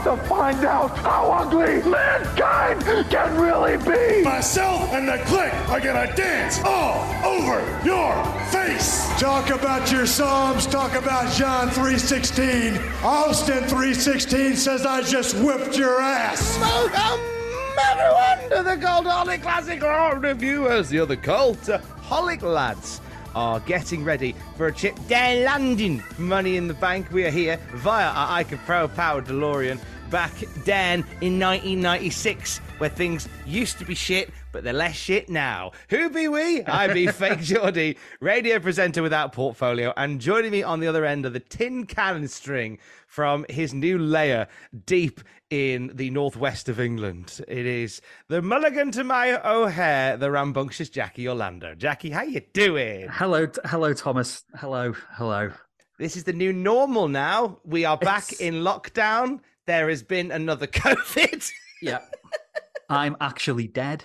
about to find out how ugly mankind can really be. Myself and the clique are gonna dance all over your face. Talk about your Psalms. Talk about John 3:16. Austin 3:16 says, "I just whipped your ass." Welcome everyone to the Cultaholic Classic Horror Review as the other Cultaholic lads are getting ready for a trip down London for Money in the Bank. We are here via our ICO-Pro powered DeLorean back down in 1996 where things used to be shit but they're less shit now. Who be we? I be Fake Geordie, radio presenter without portfolio, and joining me on the other end of the tin cannon string from his new lair deep in the northwest of England. It is the Mulligan to my O'Hare, the rambunctious Jackie Orlando. Jackie, how you doing? Hello, hello, Thomas. Hello, hello. This is the new normal now. We are back It's- in lockdown. There has been another COVID. Yeah, I'm actually dead.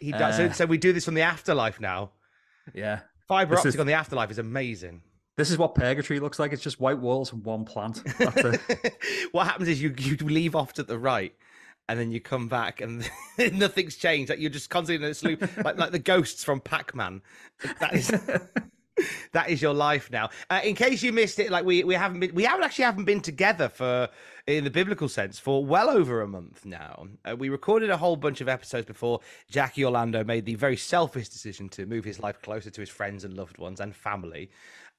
he does. Uh, so, so we do this from the afterlife now. Yeah, Fiber This optic is- on the afterlife is amazing. this is what purgatory looks like. It's just white walls and one plant. What happens is you you leave off to the right, and then you come back, and nothing's changed. Like you're just constantly in a loop, like like the ghosts from Pac Man. That is. That is your life now. Uh, in case you missed it, like we, we haven't been, we haven't actually haven't been together for, in the biblical sense, for well over a month now. Uh, we recorded a whole bunch of episodes before Jackie Orlando made the very selfish decision to move his life closer to his friends and loved ones and family.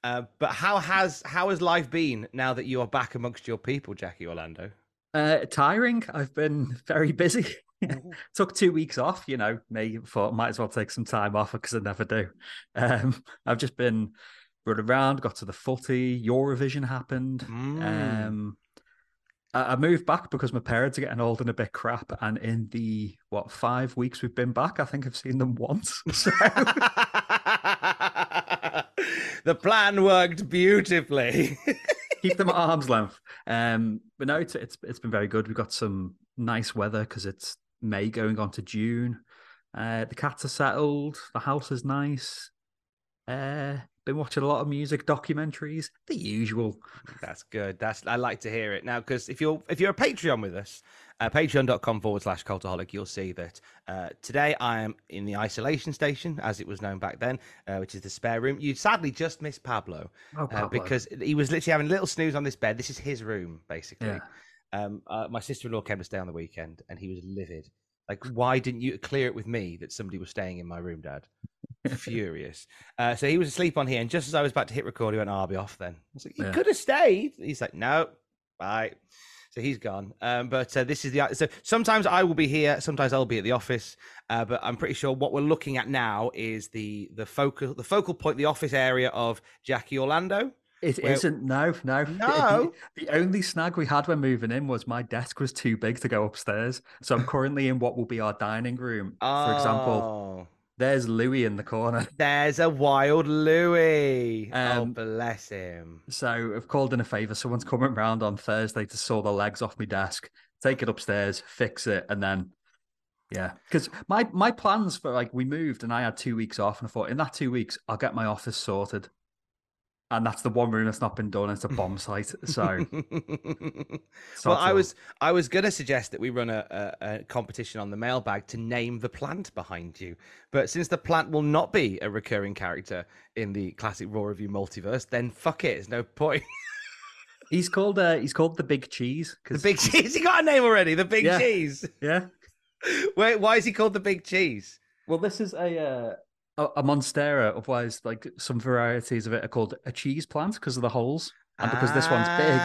Uh, but how has how has life been now that you are back amongst your people, Jackie Orlando? Uh, tiring. I've been very busy. Took two weeks off. You know, me thought might as well take some time off because I never do. Um, I've just been running around. Got to the footy. Eurovision happened. Mm. Um, I I moved back because my parents are getting old and a bit crap. And in the what five weeks we've been back, I think I've seen them once. So the plan worked beautifully. keep them at arm's length. Um, but no, it's it's it's been very good. We've got some nice weather because it's May going on to June. Uh, the cats are settled. The house is nice. Uh, been watching a lot of music documentaries, the usual. That's good. That's I like to hear it now because if you're if you're a Patreon with us, uh, patreon.com forward slash cultaholic, you'll see that uh, today I am in the isolation station, as it was known back then, uh, which is the spare room. You sadly just missed Pablo, Oh, uh, Pablo. because he was literally having a little snooze on this bed. This is his room, basically. Yeah. Um, uh, my sister-in-law came to stay on the weekend, and he was livid. Like, why didn't you clear it with me that somebody was staying in my room, Dad? Furious. Uh, so he was asleep on here, and just as I was about to hit record, he went, oh, "I'll be off." Then I was like, "You Yeah. could have stayed." He's like, "No, bye." So he's gone. Um, but uh, this is the so sometimes I will be here, sometimes I'll be at the office. Uh, but I'm pretty sure what we're looking at now is the the focal the focal point, the office area of Jackie Orlando. It not no, no. No? The, the only snag we had when moving in was my desk was too big to go upstairs. So I'm currently in what will be our dining room. For example, Oh, there's Louis in the corner. there's a wild Louis. oh, Um, bless him. So I've called in a favour. Someone's coming round on Thursday to saw the legs off my desk, take it upstairs, fix it, and then yeah. Because my my plans for like we moved and I had two weeks off, and I thought in that two weeks I'll get my office sorted. And that's the one room that's not been done. It's a bomb site. So well, I was I was going to suggest that we run a, a, a competition on the mailbag to name the plant behind you, but since the plant will not be a recurring character in the classic Raw Review multiverse, then fuck it, there's no point. He's called uh, he's called the Big Cheese. The big he's- cheese. He got a name already. The big Yeah. cheese. Yeah. Wait, why is he called the big cheese? Well, this is a uh, a, a monstera. Otherwise, like some varieties of it are called a cheese plant because of the holes, and because this one's big,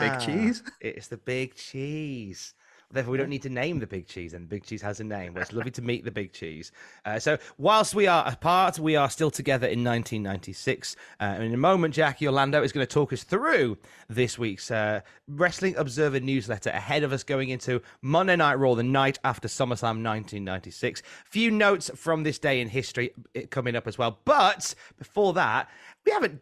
big Ah, cheese. It's the big cheese. Therefore, we don't need to name the big cheese, and the big cheese has a name. Well, it's lovely to meet the big cheese. Uh, so, whilst we are apart, we are still together in 1996. Uh, and in a moment, Jackie Orlando is going to talk us through this week's uh, Wrestling Observer newsletter ahead of us going into Monday Night Raw, the night after SummerSlam 1996. Few notes from this day in history uh, coming up as well. But before that, we haven't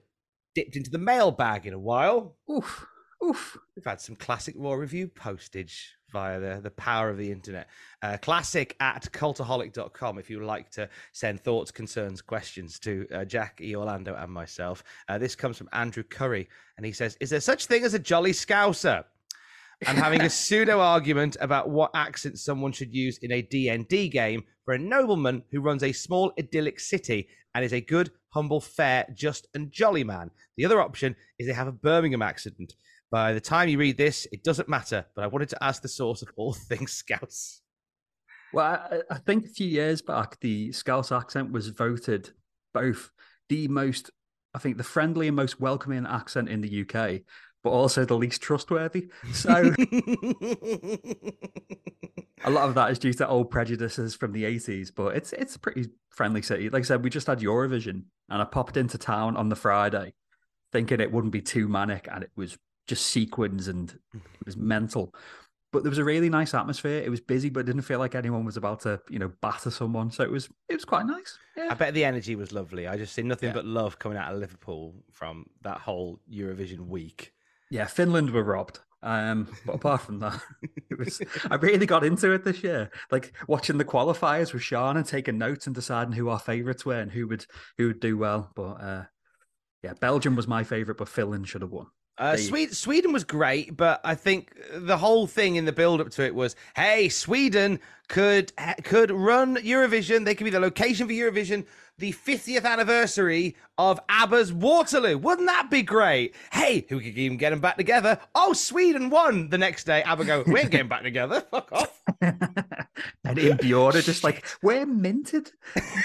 dipped into the mailbag in a while. Oof, oof. We've had some classic Raw review postage via the, the power of the internet. Uh, classic at cultaholic.com if you would like to send thoughts, concerns, questions to uh, Jack E. Orlando and myself. Uh, this comes from Andrew Curry, and he says, Is there such thing as a jolly scouser? I'm having a pseudo argument about what accent someone should use in a D&D game for a nobleman who runs a small idyllic city and is a good, humble, fair, just and jolly man. The other option is they have a Birmingham accent. By the time you read this, it doesn't matter, but I wanted to ask the source of all things Scouse. Well, I, I think a few years back, the Scouse accent was voted both the most, I think, the friendly and most welcoming accent in the UK, but also the least trustworthy. So a lot of that is due to old prejudices from the 80s, but it's it's a pretty friendly city. Like I said, we just had Eurovision, and I popped into town on the Friday, thinking it wouldn't be too manic, and it was just sequins and it was mental. But there was a really nice atmosphere. It was busy, but it didn't feel like anyone was about to, you know, batter someone. So it was it was quite nice. Yeah. I bet the energy was lovely. I just see nothing Yeah. but love coming out of Liverpool from that whole Eurovision week. Yeah, Finland were robbed. Um, but apart from that, it was I really got into it this year. Like watching the qualifiers with Sean and taking notes and deciding who our favourites were and who would who would do well. But uh yeah, Belgium was my favourite, but Finland should have won. Uh, Sweden, Sweden was great, but I think the whole thing in the build up to it was, hey, Sweden could could run Eurovision. They could be the location for Eurovision, the 50th anniversary of ABBA's Waterloo. Wouldn't that be great? Hey, who could even get them back together? Oh, Sweden won the next day. ABBA go, we ain't getting back together. Fuck off. and in Bjorda, just like we're minted.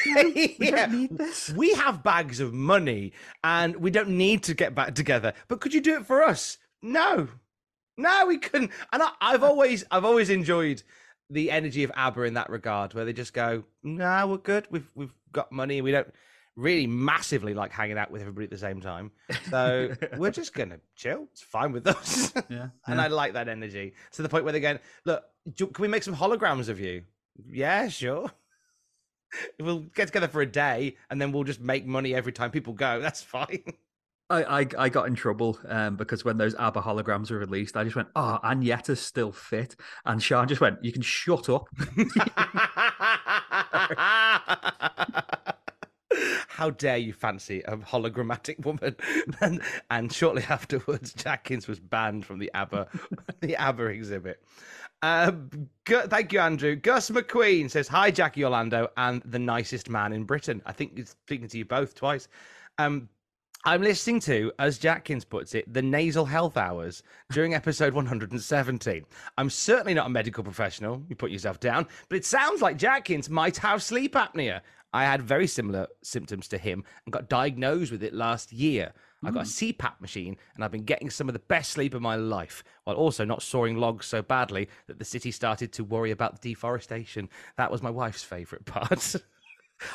We Yeah. don't need this. We have bags of money and we don't need to get back together. But could you do it for us? No. No, we couldn't. And I, I've always I've always enjoyed the energy of ABBA in that regard, where they just go, No, we're good. We've we've got money. We don't really massively like hanging out with everybody at the same time. So we're just gonna chill. It's fine with us. Yeah, and yeah. I like that energy. To the point where they're going, Look, do, can we make some holograms of you? Yeah, sure. We'll get together for a day and then we'll just make money every time people go. That's fine. I, I I got in trouble um, because when those ABBA holograms were released, I just went, "Oh, Agnetha's still fit," and Sean just went, "You can shut up." How dare you fancy a hologrammatic woman? And, and shortly afterwards, Jackins was banned from the ABBA, the ABBA exhibit. Um, Gu- thank you, Andrew. Gus McQueen says, Hi, Jackie Orlando, and the nicest man in Britain. I think he's speaking to you both twice. Um, I'm listening to, as Jackins puts it, the nasal health hours during episode 117. I'm certainly not a medical professional. You put yourself down, but it sounds like Jackins might have sleep apnea. I had very similar symptoms to him and got diagnosed with it last year. I got a CPAP machine and I've been getting some of the best sleep of my life while also not sawing logs so badly that the city started to worry about the deforestation. That was my wife's favourite part.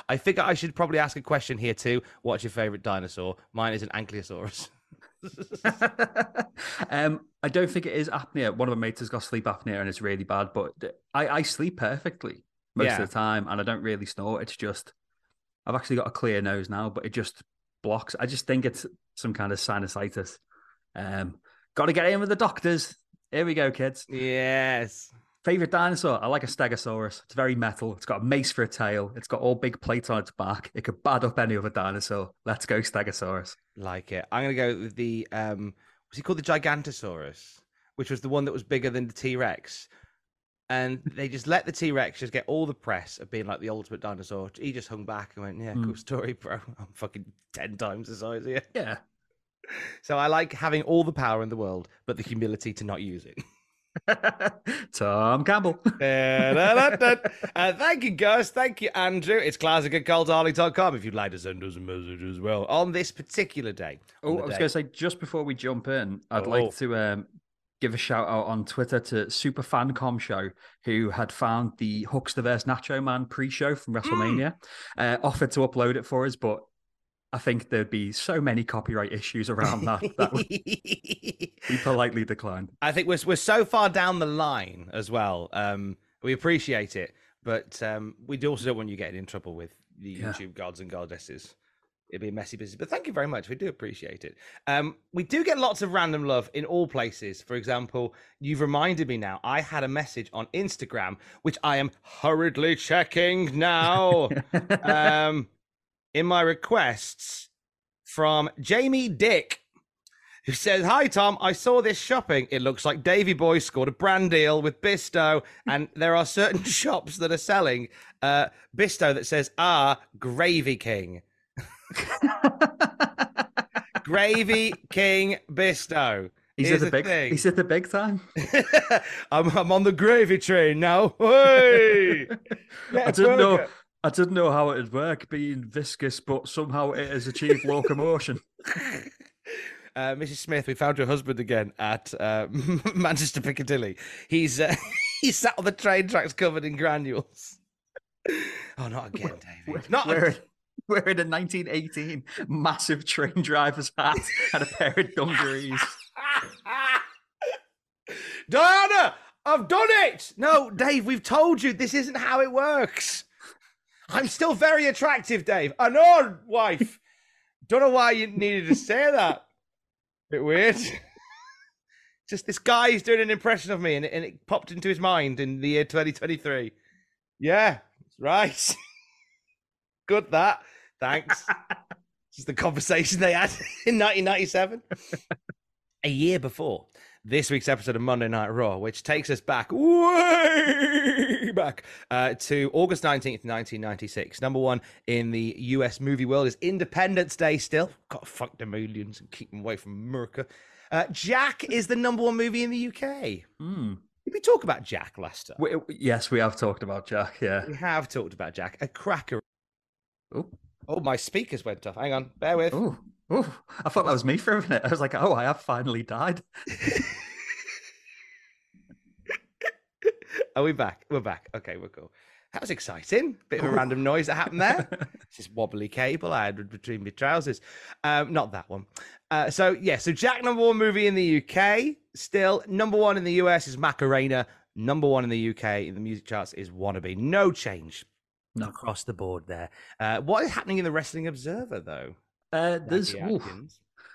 I figure I should probably ask a question here too. What's your favourite dinosaur? Mine is an Ankylosaurus. um, I don't think it is apnea. One of my mates has got sleep apnea and it's really bad, but I, I sleep perfectly most Yeah. of the time and I don't really snore. It's just I've actually got a clear nose now, but it just blocks. I just think it's some kind of sinusitis. Um, got to get in with the doctors. Here we go, kids. Yes. Favorite dinosaur? I like a Stegosaurus. It's very metal. It's got a mace for a tail. It's got all big plates on its back. It could bad up any other dinosaur. Let's go, Stegosaurus. Like it. I'm gonna go with the um was he called the Gigantosaurus? Which was the one that was bigger than the T Rex. And they just let the T Rex just get all the press of being like the ultimate dinosaur. He just hung back and went, Yeah, cool Mm. story, bro. I'm fucking ten times the size of you. Yeah. So I like having all the power in the world, but the humility to not use it. Tom Campbell. uh, thank you, Gus. Thank you, Andrew. It's classic at cultaholic.com if you'd like to send us a message as well on this particular day. Oh, I was going to say, just before we jump in, I'd Oh. like to um, give a shout out on Twitter to Super Fancom Show, who had found the Hucksterverse Nacho Man pre show from WrestleMania, uh, offered to upload it for us, but I think there'd be so many copyright issues around that that be politely declined. I think we're we're so far down the line as well. Um, we appreciate it, but um, we do also don't want you getting in trouble with the Yeah. YouTube gods and goddesses. It'd be a messy business, but thank you very much. We do appreciate it. Um, we do get lots of random love in all places. For example, you've reminded me now. I had a message on Instagram, which I am hurriedly checking now. um, in my requests from Jamie Dick, who says, Hi, Tom. I saw this shopping. It looks like Davy Boy scored a brand deal with Bisto, and there are certain shops that are selling uh, Bisto that says, Ah, Gravy King. Gravy King Bisto. He's at the big. thing. He's at the big time. I'm, I'm on the gravy train now. Hey! I didn't know. I didn't know how it'd work being viscous, but somehow it has achieved locomotion. Uh, Mrs. Smith, we found your husband again at uh, Manchester Piccadilly. He's uh, he's sat on the train tracks covered in granules. Oh, not again, David. Not wearing, wearing a 1918 massive train driver's hat and a pair of dungarees. Diana, I've done it. No, Dave, we've told you this isn't how it works. I'm still very attractive, Dave. I know, wife. Don't know why you needed to say that. Bit weird. Just this guy is doing an impression of me, and it, and it popped into his mind in the year 2023. Yeah, right. Good that. Thanks. this is the conversation they had in 1997. A year before this week's episode of Monday Night Raw, which takes us back way back uh, to August 19th, 1996. Number one in the US movie world is Independence Day still. Got to fuck the millions and keep them away from America. Uh, Jack is the number one movie in the UK. Hmm. Did we talk about Jack last time? We, yes, we have talked about Jack. Yeah. We have talked about Jack. A cracker. Oh, Oh, my speakers went off. Hang on. Bear with. oh, oh! I thought that was me for a minute. I was like, oh, I have finally died. Are we back? We're back. Okay, we're cool. That was exciting. Bit of a random noise that happened there. It's this wobbly cable I had between my trousers. Um, not that one. Uh, so yeah, so Jack number one movie in the UK. Still number one in the US is Macarena. Number one in the UK in the music charts is Wannabe. No change No. across the board there. Uh, what is happening in the Wrestling Observer though? Uh, there's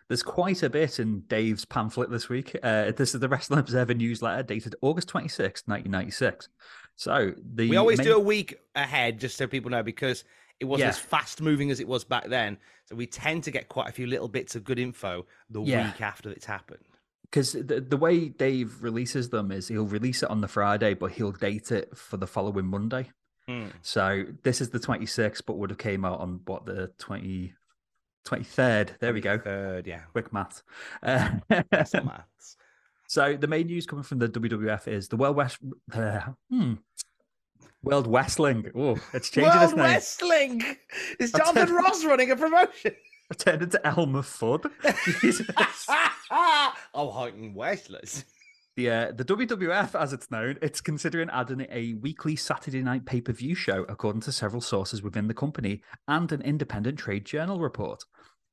there's quite a bit in Dave's pamphlet this week. Uh, this is the Wrestling Observer newsletter dated August 26th, 1996. So the We always main- do a week ahead just so people know because it wasn't Yeah. as fast moving as it was back then. So we tend to get quite a few little bits of good info the Yeah. week after it's happened. because the, the way Dave releases them is he'll release it on the Friday, but he'll date it for the following Monday. Hmm. So this is the 26th, but would have came out on what the 20, 23rd. There we go. Third, yeah. Quick math. Uh, maths. so the main news coming from the WWF is the World West. Uh, hmm. World Wrestling. Oh, it's changing its World name. Wrestling! Is I Jonathan tell- Ross running a promotion? Turned into Elmer Fudd. Oh, Heighton Wrestlers. The uh, the WWF, as it's known, it's considering adding a weekly Saturday night pay per view show, according to several sources within the company and an independent trade journal report.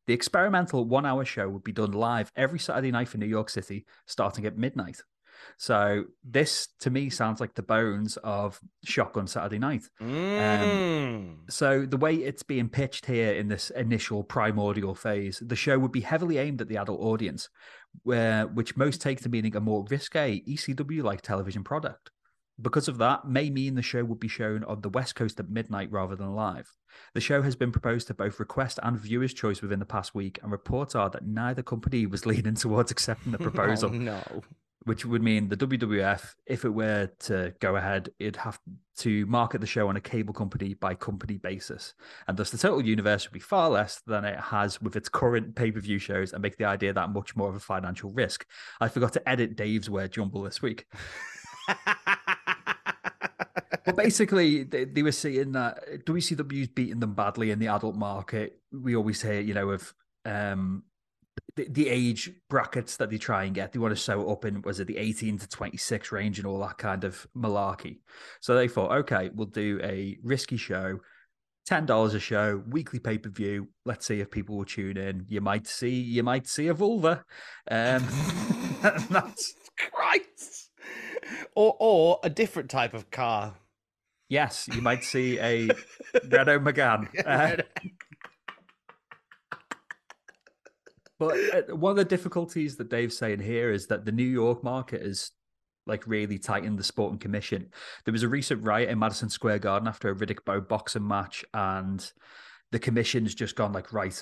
The experimental one hour show would be done live every Saturday night for New York City, starting at midnight. So this, to me, sounds like the bones of Shotgun Saturday Night. Mm. So the way it's being pitched here in this initial primordial phase, the show would be heavily aimed at the adult audience, where which most take to meaning a more risque ECW-like television product. Because of that, may mean the show would be shown on the West Coast at midnight rather than live. The show has been proposed to both request and viewers' choice within the past week, and reports are that neither company was leaning towards accepting the oh, proposal. Oh, no. Which would mean the WWF, if it were to go ahead, it'd have to market the show on a cable company by company basis. And thus the total universe would be far less than it has with its current pay per view shows and make the idea that much more of a financial risk. I forgot to edit Dave's word jumble this week. but basically, they, they, were saying that WCW's beating them badly in the adult market. We always hear, you know, of um, the, the, age brackets that they try and get. They want to sew up in was it the 18 to 26 range and all that kind of malarkey. So they thought, okay, we'll do a risky show, ten dollars a show, weekly pay per view. Let's see if people will tune in. You might see, you might see a vulva. Um, that's Christ. Or or a different type of car. Yes, you might see a Renault Megane. Uh, But uh, one of the difficulties that Dave's saying here is that the New York market is like really tightened the sporting commission. There was a recent riot in Madison Square Garden after a Riddick Bowe boxing match, and the commission's just gone like, right,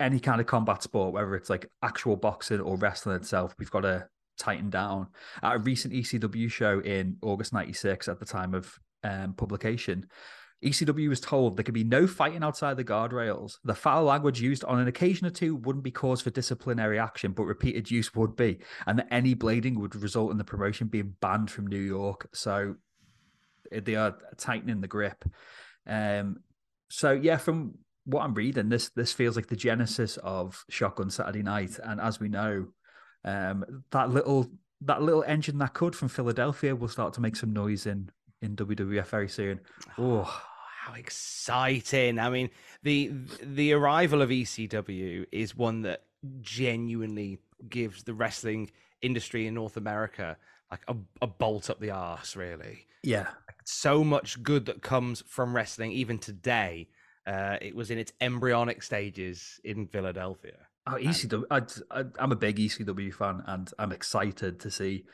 any kind of combat sport, whether it's like actual boxing or wrestling itself, we've got to tighten down. At a recent ECW show in August 96 at the time of um, publication, ECW was told there could be no fighting outside the guardrails. The foul language used on an occasion or two wouldn't be cause for disciplinary action, but repeated use would be, and that any blading would result in the promotion being banned from New York. So eh, they are tightening the grip. Um, so yeah, from what I'm reading, this this feels like the genesis of Shotgun Saturday Night, and as we know, um, that little that little engine that could from Philadelphia will start to make some noise in in WWF very soon. Oh, how exciting! I mean, the the arrival of ECW is one that genuinely gives the wrestling industry in North America like a, a bolt up the arse, really. Yeah, so much good that comes from wrestling, even today. Uh, it was in its embryonic stages in Philadelphia. Oh, ECW! I, I'm a big ECW fan, and I'm excited to see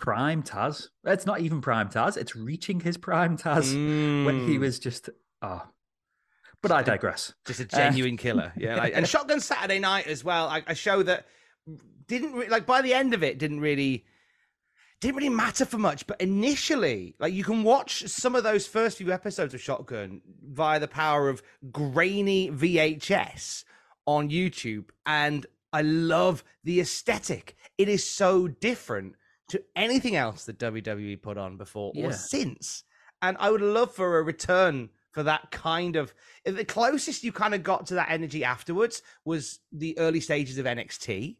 prime Taz. It's not even prime Taz. It's reaching his prime Taz mm. when he mm. was just ah. Oh. But I digress. Just a genuine uh, killer, yeah. Like, and Shotgun Saturday Night as well. I, a show that didn't re- like by the end of it didn't really didn't really matter for much. But initially, like you can watch some of those first few episodes of Shotgun via the power of grainy VHS on YouTube, and I love the aesthetic. It is so different to anything else that WWE put on before yeah. or since. And I would love for a return for that kind of the closest you kind of got to that energy afterwards was the early stages of NXT.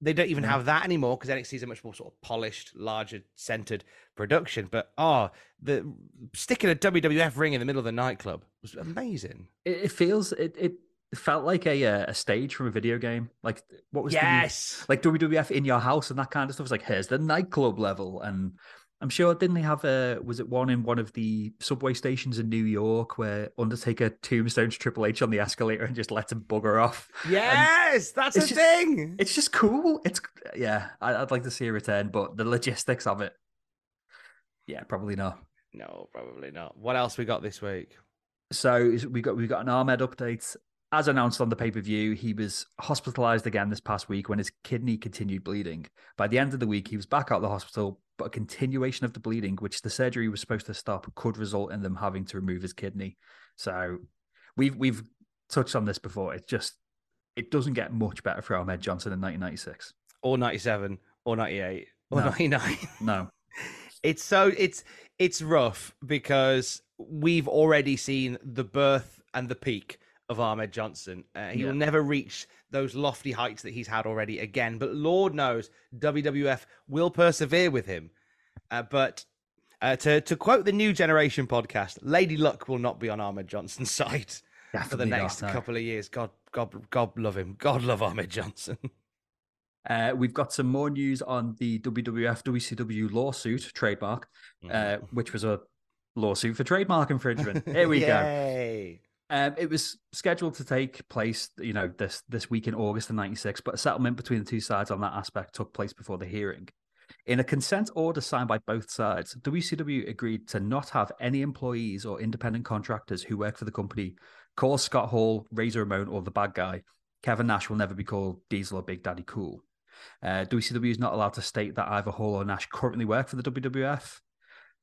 They don't even yeah. have that anymore because NXT is a much more sort of polished, larger centered production. But oh, the sticking a WWF ring in the middle of the nightclub was amazing. It, it feels it, it it felt like a uh, a stage from a video game. Like what was yes, the, like WWF in your house and that kind of stuff. It's like here's the nightclub level, and I'm sure didn't they have a was it one in one of the subway stations in New York where Undertaker tombstones Triple H on the escalator and just lets him bugger off. Yes, and that's a just, thing. It's just cool. It's yeah, I, I'd like to see a return, but the logistics of it, yeah, probably not. No, probably not. What else we got this week? So we got we got an Ahmed update as announced on the pay per view, he was hospitalized again this past week when his kidney continued bleeding. By the end of the week, he was back out of the hospital, but a continuation of the bleeding, which the surgery was supposed to stop, could result in them having to remove his kidney. So we've we've touched on this before. It just it doesn't get much better for Ahmed Johnson in 1996 or 97 or 98 or no. 99. No. it's so it's it's rough because we've already seen the birth and the peak of Ahmed Johnson. Uh, he yeah. will never reach those lofty heights that he's had already again. But Lord knows WWF will persevere with him. Uh, but uh, to to quote the New Generation podcast, Lady Luck will not be on Ahmed Johnson's side Definitely for the next not, no. couple of years. God, God, God love him. God love Ahmed Johnson. Uh, we've got some more news on the WWF WCW lawsuit trademark, uh, mm. which was a lawsuit for trademark infringement. Here we go. Um, it was scheduled to take place, you know, this this week in August of '96, but a settlement between the two sides on that aspect took place before the hearing. In a consent order signed by both sides, WCW agreed to not have any employees or independent contractors who work for the company call Scott Hall, Razor Ramon, or the bad guy. Kevin Nash will never be called Diesel or Big Daddy Cool. Uh, WCW is not allowed to state that either Hall or Nash currently work for the WWF.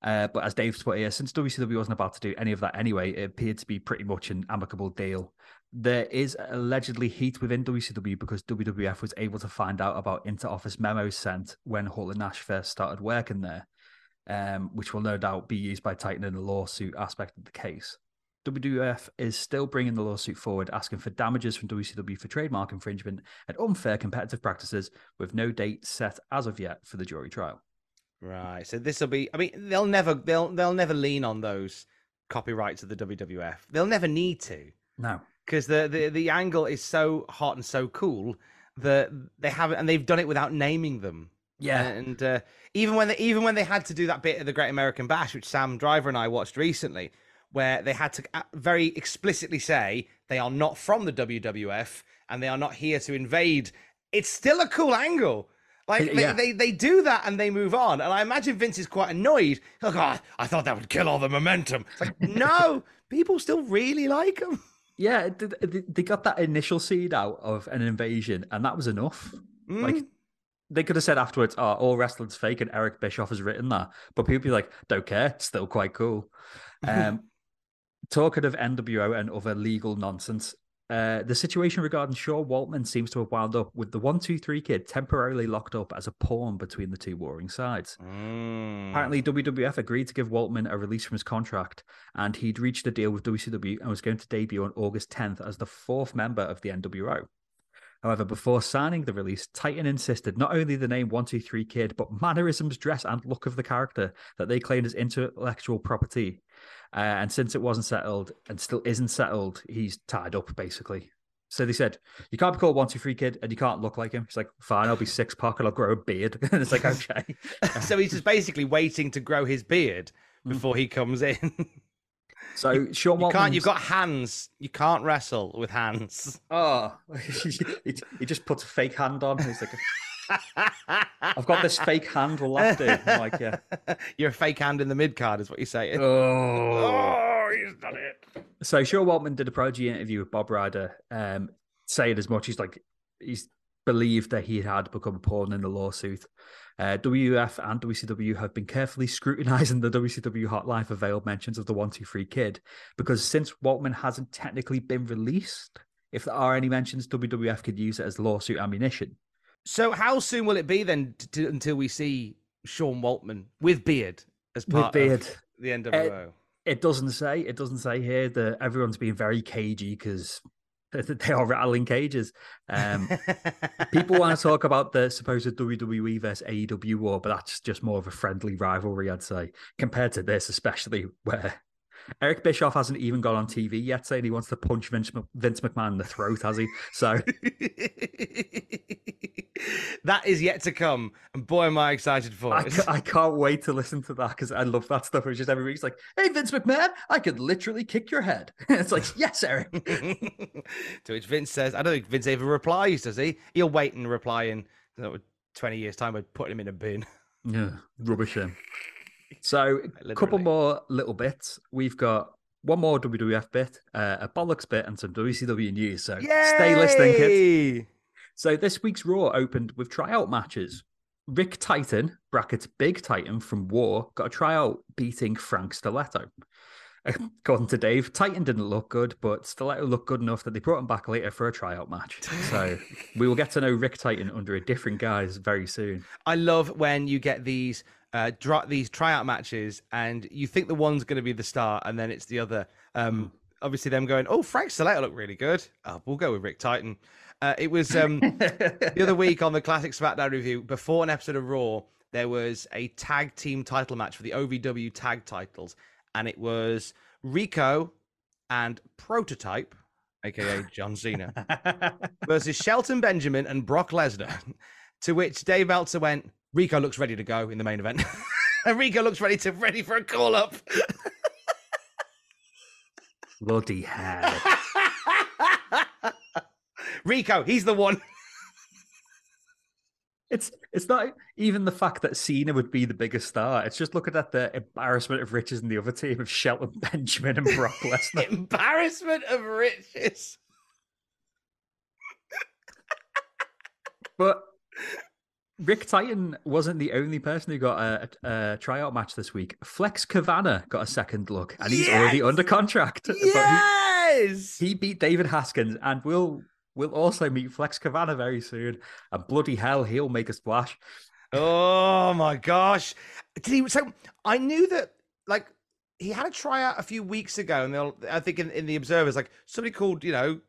Uh, but as Dave's put here, since WCW wasn't about to do any of that anyway, it appeared to be pretty much an amicable deal. There is allegedly heat within WCW because WWF was able to find out about inter-office memos sent when Hall and Nash first started working there, um, which will no doubt be used by Titan in the lawsuit aspect of the case. WWF is still bringing the lawsuit forward, asking for damages from WCW for trademark infringement and unfair competitive practices, with no date set as of yet for the jury trial. Right. So this will be. I mean, they'll never. They'll they'll never lean on those copyrights of the WWF. They'll never need to No. because the, the the angle is so hot and so cool that they haven't, and they've done it without naming them. Yeah. And uh, even when they even when they had to do that bit of the Great American Bash, which Sam Driver and I watched recently, where they had to uh, very explicitly say they are not from the WWF and they are not here to invade. It's still a cool angle. Like they, Yeah. they, they do that and they move on. And I imagine Vince is quite annoyed. Oh God, I thought that would kill all the momentum. It's like, no, people still really like him. Yeah, th- th- they got that initial seed out of an invasion, and that was enough. Like, Mm. they could have said afterwards, "Oh, all wrestling's fake," and Eric Bischoff has written that, but people be like, "Don't care, it's still quite cool." Um, talking of NWO and other legal nonsense, uh, the situation regarding Sean Waltman seems to have wound up with the one two three kid temporarily locked up as a pawn between the two warring sides. Mm. Apparently, WWF agreed to give Waltman a release from his contract, and he'd reached a deal with WCW and was going to debut on August 10th as the fourth member of the NWO. However, before signing the release, Titan insisted not only the name 123 Kid, but mannerisms, dress, and look of the character that they claimed as intellectual property. Uh, and since it wasn't settled and still isn't settled, he's tied up basically. So they said, You can't be called 123 Kid and you can't look like him. He's like, Fine, I'll be six pack and I'll grow a beard. and it's like, Okay. so he's just basically waiting to grow his beard before he comes in. So Sean you can't. You've got hands. You can't wrestle with hands. Oh, he, he just puts a fake hand on. He's like, I've got this fake hand. Will that do? I'm like, yeah. You're a fake hand in the mid card, is what you're saying. Oh. he's done it. So Sean Waltman did a prodigy interview with Bob Ryder, um, saying as much. He's like, he's believed that he had become a pawn in the lawsuit. Uh, WF and WCW have been carefully scrutinizing the WCW hotline for veiled mentions of the 123 kid because since Waltman hasn't technically been released, if there are any mentions, WWF could use it as lawsuit ammunition. So how soon will it be then t- t- until we see Sean Waltman with beard as part beard. of the NWO? It doesn't say. It doesn't say here that everyone's being very cagey because they are rattling cages. Um, people want to talk about the supposed WWE versus AEW war, but that's just more of a friendly rivalry, I'd say, compared to this, especially where Eric Bischoff hasn't even gone on TV yet saying he wants to punch Vince, Vince McMahon in the throat, has he? So that is yet to come, and boy, am I excited for I, it. ca- I can't wait to listen to that because I love that stuff. It's just every week, it's like, hey, Vince McMahon, I could literally kick your head. it's like, yes, Eric. to which Vince says, "I don't think Vince ever replies, does he? He'll wait and reply in you know, twenty years' time by putting him in a bin." Yeah, rubbish him. So, a couple more little bits. We've got one more WWF bit, uh, a bollocks bit, and some WCW news. So, stay listening, kids. Yay! So, this week's Raw opened with tryout matches. Rick Titan, brackets Big Titan from War, got a tryout beating Frank Stiletto. According to Dave, Titan didn't look good, but Stiletto looked good enough that they brought him back later for a tryout match. So we will get to know Rick Titan under a different guise very soon. I love when you get these uh, dro- these tryout matches, and you think the one's going to be the star, and then it's the other. Um, obviously, them going, "Oh, Frank Stiletto looked really good. Oh, we'll go with Rick Titan." Uh, it was um, the other week on the Classic SmackDown review before an episode of Raw. There was a tag team title match for the OVW tag titles, and it was Rico and Prototype, aka John Cena, versus Shelton Benjamin and Brock Lesnar. To which Dave Meltzer went, Rico looks ready to go in the main event. and Rico looks ready to ready for a call up. Bloody hell. Rico, he's the one. It's it's not even the fact that Cena would be the biggest star. It's just looking at the embarrassment of riches in the other team of Shelton Benjamin and Brock Lesnar. Embarrassment of riches. But Rick Titan wasn't the only person who got a, a, a tryout match this week. Flex Kavana got a second look, and he's Yes! already under contract. But he- Yes. he, beat David Haskins, and we'll we'll also meet Flex Kavana very soon. And bloody hell, he'll make a splash. Oh my gosh! Did he? So I knew that, like, he had a tryout a few weeks ago, and I think in, in the Observers, like somebody called, you know,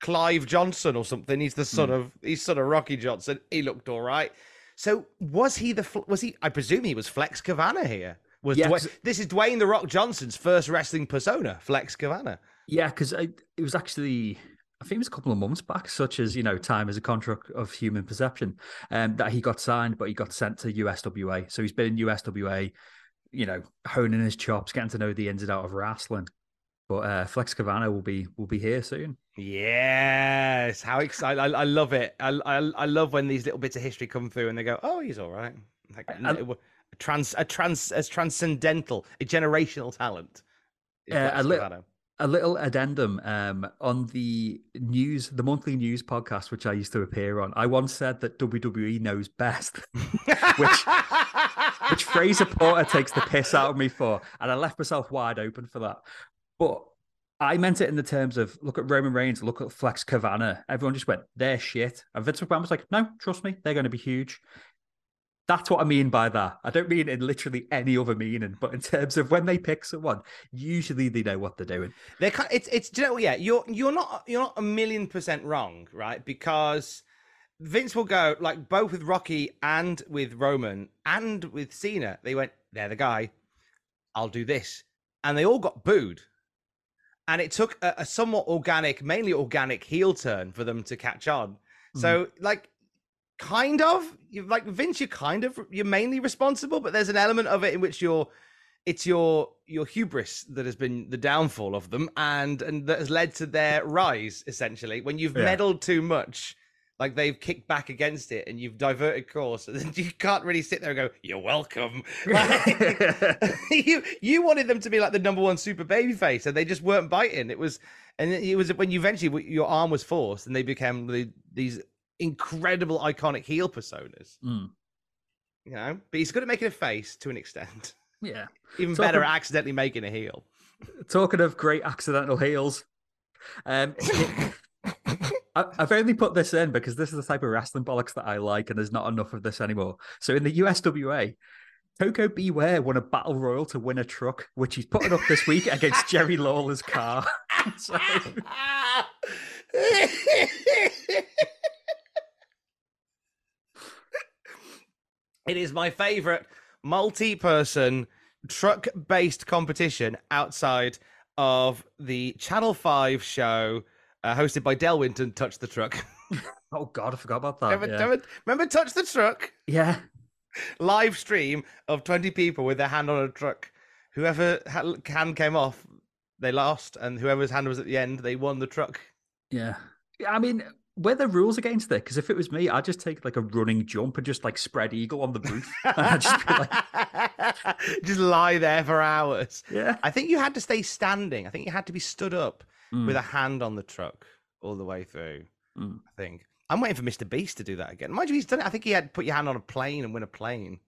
Clive Johnson or something. He's the son of he's son of Rocky Johnson. He looked all right. So was he the was he? I presume he was Flex Kavana here. Was Yeah, Dwayne, this is Dwayne the Rock Johnson's first wrestling persona, Flex Kavana. Yeah, because it was actually I think it was a couple of months back, such as you know, time is a contract of human perception, um, that he got signed, but he got sent to USWA. So he's been in USWA, you know, honing his chops, getting to know the ins and out of wrestling. But uh, Flex Kavana will be will be here soon. Yes, how excited! I, I love it. I, I I love when these little bits of history come through and they go, "Oh, he's all right." Like I- a trans, a trans, as transcendental, a generational talent. Uh, a li- A little addendum um, on the news, the monthly news podcast, which I used to appear on. I once said that WWE knows best, which which Fraser Porter takes the piss out of me for, and I left myself wide open for that. But I meant it in the terms of look at Roman Reigns, look at Flex Kavana. Everyone just went, they're shit. And Vince McMahon was like, no, trust me, they're going to be huge. That's what I mean by that. I don't mean in literally any other meaning, but in terms of when they pick someone, usually they know what they're doing. They're kind it's it's you know yeah you're you're not you're not a million percent wrong right because Vince will go like both with Rocky and with Roman and with Cena they went they're the guy I'll do this and they all got booed and it took a, a somewhat organic mainly organic heel turn for them to catch on hmm. so like kind of you like Vince you're kind of you're mainly responsible but there's an element of it in which you're it's your your hubris that has been the downfall of them and and that has led to their rise essentially when you've Yeah. meddled too much like they've kicked back against it and you've diverted course and you can't really sit there and go you're welcome. Like, you you wanted them to be like the number one super baby face and they just weren't biting. It was and it was when you eventually your arm was forced and they became the, these incredible iconic heel personas. Mm. you know? But he's good at making a face to an extent. Yeah. even better accidentally making a heel. Talking of great accidental heels, um, I've only put this in because this is the type of wrestling bollocks that I like, and there's not enough of this anymore. So in the USWA, Koko B. Ware won a battle royal to win a truck, which he's putting up this week against Jerry Lawler's car. so, it is my favorite multi-person truck-based competition outside of the Channel 5 show uh, hosted by Dale Winton, Touch the Truck. oh God, I forgot about that. remember, yeah. remember, remember Touch the Truck? yeah. Live stream of 20 people with their hand on a truck. Whoever hand came off, they lost, and whoever's hand was at the end, they won the truck. Yeah. Yeah, I mean, were there rules against it? Because if it was me, I'd just take like a running jump and just like spread eagle on the roof. and I'd just be like, just lie there for hours. yeah. I think you had to stay standing. I think you had to be stood up Mm. with a hand on the truck all the way through. Mm. I think. I'm waiting for Mr. Beast to do that again. Mind you, he's done it. I think he had put your hand on a plane and win a plane.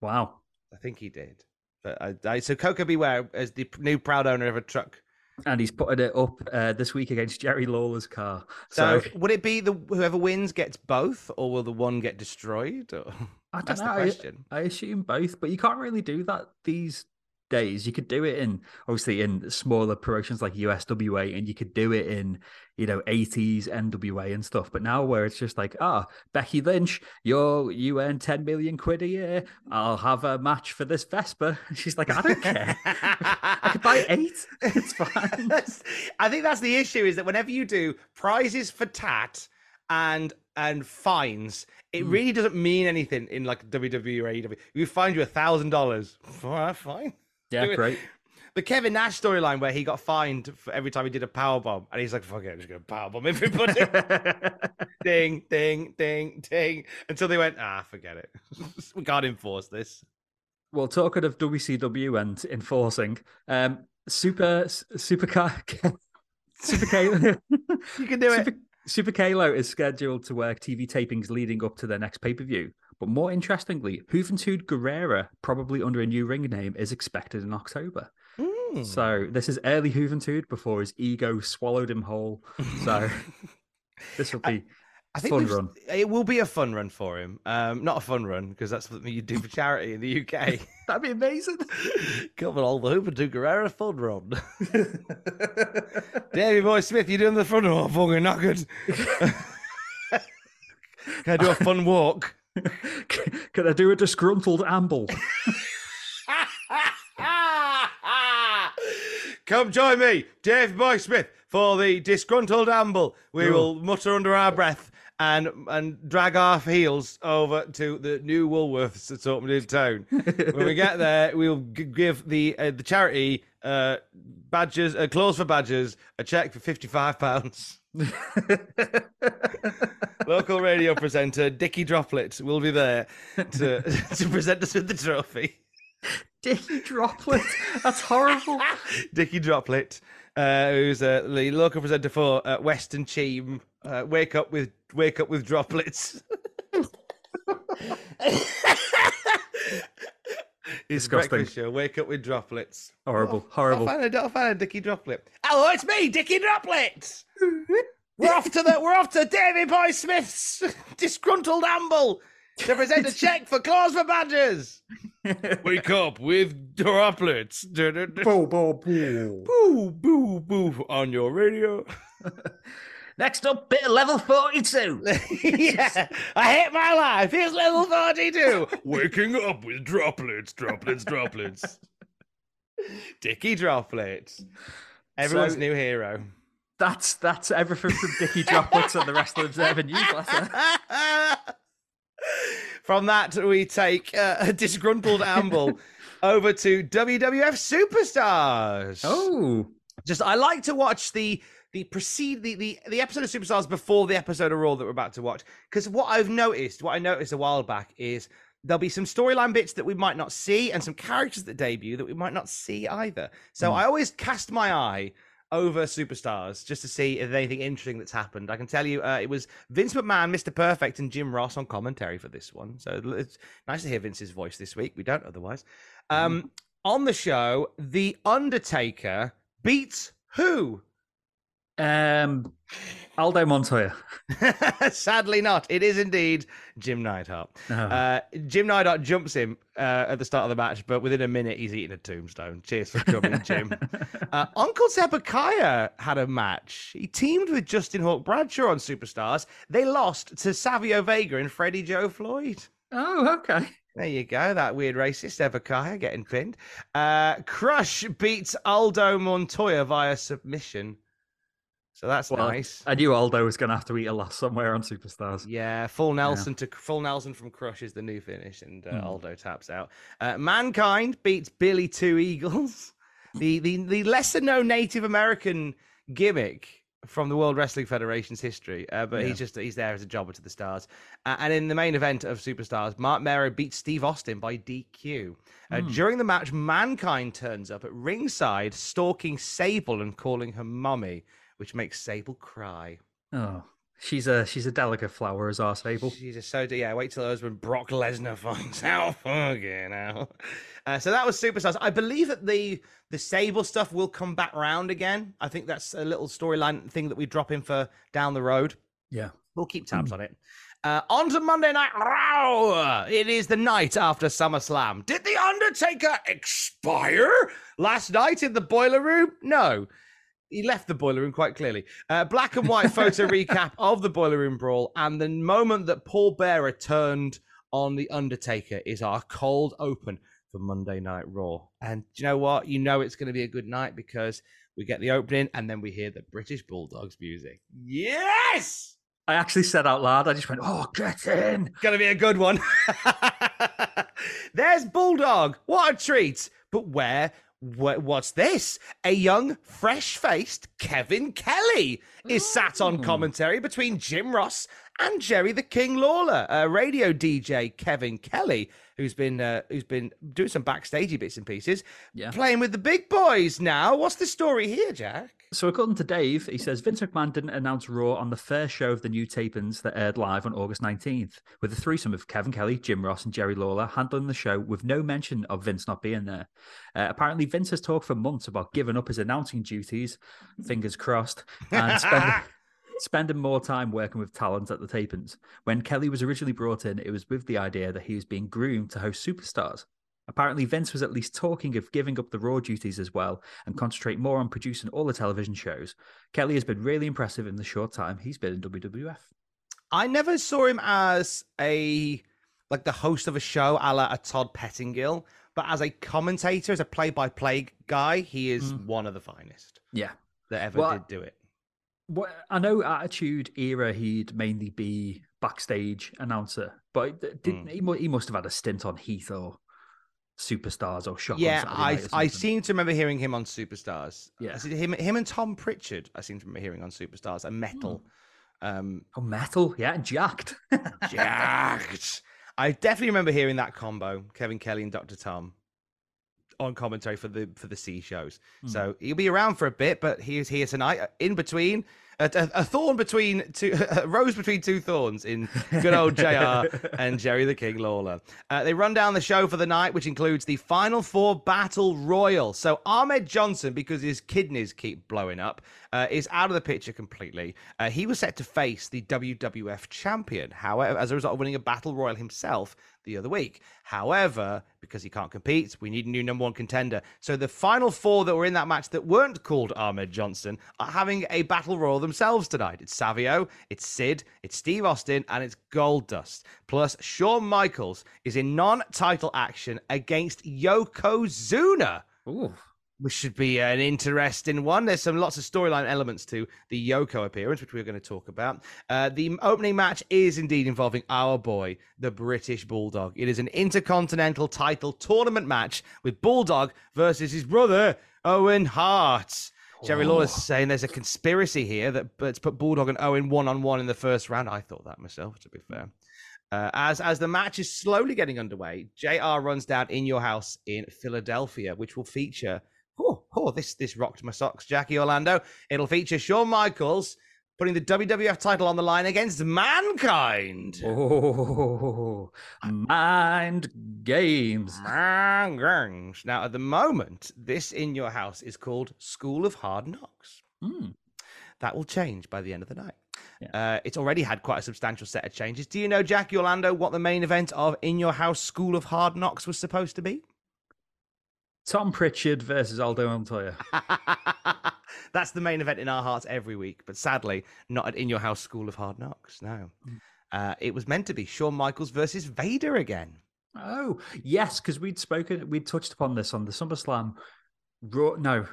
Wow. I think he did. But I, I so Koko B. Ware as the new proud owner of a truck. And he's putting it up uh, this week against Jerry Lawler's car. So, So, would it be the whoever wins gets both, or will the one get destroyed? Or... I don't That's know. the I- question. I, assume both, but you can't really do that these days. You could do it in obviously in smaller promotions like USWA, and you could do it in you know 80s NWA and stuff. But now where it's just like, ah, Becky Lynch, you're you earn 10 million quid a year. I'll have a match for this Vespa. She's like, I don't care. I could buy eight. It's fine. I think that's the issue is that whenever you do prizes for tat and and fines, it Hmm. really doesn't mean anything in like WWE or AEW. You find you a thousand dollars. Fine. Yeah, Do great. The Kevin Nash storyline where he got fined for every time he did a power bomb, and he's like, "Fuck it, I'm just gonna power bomb everybody." ding, ding, ding, ding, until they went, "Ah, forget it. we can't enforce this." Well, talking of WCW and enforcing, um, Super Super Car Super K You can do it. Super, Super Calo is scheduled to work TV tapings leading up to their next pay per view, But more interestingly, Juventud Guerrera, probably under a new ring name, is expected in October. Hmm. So this is early Juventud before his ego swallowed him whole. So this will be I think fun run. it will be a fun run for him. Um, not a fun run because that's something you do for charity in the UK. That'd be amazing. Come on, old the Hooper do Guerrero fun run. Davy Boy Smith, you doing the front or fucking knackered? Can I do a fun walk? Can I do a disgruntled amble? Come join me, Dave Boy Smith, for the disgruntled amble. We will mutter under our breath and and drag our heels over to the new Woolworths that's opened in town. when we get there, we'll g- give the uh, the charity uh, badges, uh, clothes for badges, a check for fifty five pounds. Local radio presenter Dickie Droplet will be there to to present us with the trophy. Dicky Droplet. That's horrible. Dickie Droplet, uh, who's uh, the local presenter for uh, Western Team. Uh, wake up with wake up with droplets. His Disgusting. breakfast show. Wake up with droplets. Horrible. I'll Horrible. find a, I'll find a Dickie Droplet. Hello, it's me, Dickie Droplet. we're off to the we're off to Davy Boy Smith's disgruntled amble to present a check for claws for badgers. Wake up with droplets. Boo, boo, boo. Boo, boo, boo on your radio. Next up, bit of level 42. yeah, I hate my life. Here's level 42. Waking up with droplets, droplets, droplets. Dicky Droplets. Everyone's So- new hero. That's that's everything from Dicky Droplets and the rest of the Observer newsletter. From that, we take uh, a disgruntled amble over to WWF Superstars. Oh, just I like to watch the the precede the, the the episode of Superstars before the episode of Raw that we're about to watch. Because what I've noticed, what I noticed a while back is there'll be some storyline bits that we might not see and some characters that debut that we might not see either. So I always cast my eye over Superstars just to see if anything interesting that's happened. I can tell you uh, it was Vince McMahon, Mr. Perfect, and Jim Ross on commentary for this one. So it's nice to hear Vince's voice this week. We don't otherwise. Um, on the show, The Undertaker beats who? Um, Aldo Montoya. Sadly not. It is indeed Jim Neidhart. Oh. Uh, Jim Neidhart jumps him uh, at the start of the match, but within a minute he's eating a tombstone. Cheers for coming, Jim. Uh, Uncle Zebekiah had a match. He teamed with Justin Hawk Bradshaw on Superstars. They lost to Savio Vega and Freddie Joe Floyd. Oh, okay. There you go. That weird racist Zebekiah getting pinned. Uh, Crush beats Aldo Montoya via submission. So that's Well, nice. I knew Aldo was going to have to eat a loss somewhere on Superstars. Yeah, full Nelson to full Nelson from Crush is the new finish, and uh, Aldo taps out. Uh, Mankind beats Billy Two Eagles, the the the lesser known Native American gimmick from the World Wrestling Federation's history, uh, but Yeah. he's just he's there as a jobber to the stars. Uh, and in the main event of Superstars, Mark Mero beats Steve Austin by DQ. Uh, Hmm. During the match, Mankind turns up at ringside, stalking Sable and calling her mummy, which makes Sable cry. Oh, she's a she's a delicate flower as our Sable. She's a so yeah. Wait till those when Brock Lesnar finds out. Fucking hell. Uh, so that was superstars. I believe that the the Sable stuff will come back round again. I think that's a little storyline thing that we drop in for down the road. Yeah. We'll keep tabs on it. Uh, on to Monday Night Raw. It is the night after SummerSlam. Did The Undertaker expire last night in the boiler room? No. He left the boiler room quite clearly. Uh, black and white photo recap of the boiler room brawl. And the moment that Paul Bearer turned on The Undertaker is our cold open for Monday Night Raw. And do you know what? You know it's going to be a good night because we get the opening and then we hear the British Bulldogs music. Yes! I actually said out loud, I just went, "Oh, get in!" Gonna be a good one. There's Bulldog. What a treat. But where? Wh- What's this? A young, fresh faced Kevin Kelly is sat on commentary between Jim Ross and Jerry the King Lawler. Uh, radio DJ Kevin Kelly, who's been uh, who's been doing some backstagey bits and pieces, Yeah. playing with the big boys now. What's the story here, Jack? So, according to Dave, he says Vince McMahon didn't announce Raw on the first show of the new tapings that aired live on August 19th, with a threesome of Kevin Kelly, Jim Ross, and Jerry Lawler handling the show with no mention of Vince not being there. Uh, apparently, Vince has talked for months about giving up his announcing duties, fingers crossed, and spending, spending more time working with talent at the tapings. When Kelly was originally brought in, it was with the idea that he was being groomed to host superstars. Apparently, Vince was at least talking of giving up the Raw duties as well and concentrate more on producing all the television shows. Kelly has been really impressive in the short time he's been in WWF. I never saw him as a like the host of a show, a la a Todd Pettingill, but as a commentator, as a play-by-play guy, he is mm. one of the finest Yeah. that ever Well, did do it. Well, I know Attitude Era, he'd mainly be backstage announcer, but did, Hmm. he, he must have had a stint on Heath or Superstars or Shock. Yeah, I I seem to remember hearing him on Superstars. Yeah. I see him him and Tom Pritchard. I seem to remember hearing on Superstars. A metal, um, Oh, metal, yeah, Jakked. Jakked. I definitely remember hearing that combo, Kevin Kelly and Dr. Tom, on commentary for the for the C shows. So he'll be around for a bit, but he is here tonight. uh, In between, a, a, a thorn between two, a rose between two thorns in good old Jr. and Jerry the King Lawler. Uh, they run down the show for the night, which includes the final four battle royal. So Ahmed Johnson, because his kidneys keep blowing up, uh, is out of the picture completely. Uh, he was set to face the WWF champion, however, as a result of winning a battle royal himself the other week. However, because he can't compete, we need a new number one contender. So the final four that were in that match that weren't called Ahmed Johnson are having a battle royal themselves tonight. It's Savio, it's Sid, it's Steve Austin, and it's Goldust. Plus, Shawn Michaels is in non-title action against Yokozuna Ooh. Which should be an interesting one. There's some lots of storyline elements to the Yoko appearance, which we're going to talk about. Uh, the opening match is indeed involving our boy, the British Bulldog. It is an intercontinental title tournament match with Bulldog versus his brother, Owen Hart. Jerry Lawler's saying there's a conspiracy here that let's put Bulldog and Owen one on one in the first round. I thought that myself, to be fair. Uh, as as the match is slowly getting underway, JR runs down in your house in Philadelphia, which will feature oh, oh this this rocked my socks, Jackie Orlando. It'll feature Shawn Michaels putting the WWF title on the line against Mankind. Oh, mind games. Mankind. Now, at the moment, this in your house is called School of Hard Knocks. Hmm. That will change by the end of the night. Yeah. Uh, it's already had quite a substantial set of changes. Do you know, Jackie Orlando, what the main event of In Your House School of Hard Knocks was supposed to be? Tom Pritchard versus Aldo Montoya. That's the main event in our hearts every week, but sadly, not at In Your House School of Hard Knocks. No. Uh, it was meant to be Shawn Michaels versus Vader again. Oh, yes, because we'd spoken, we'd touched upon this on the SummerSlam. Raw, no,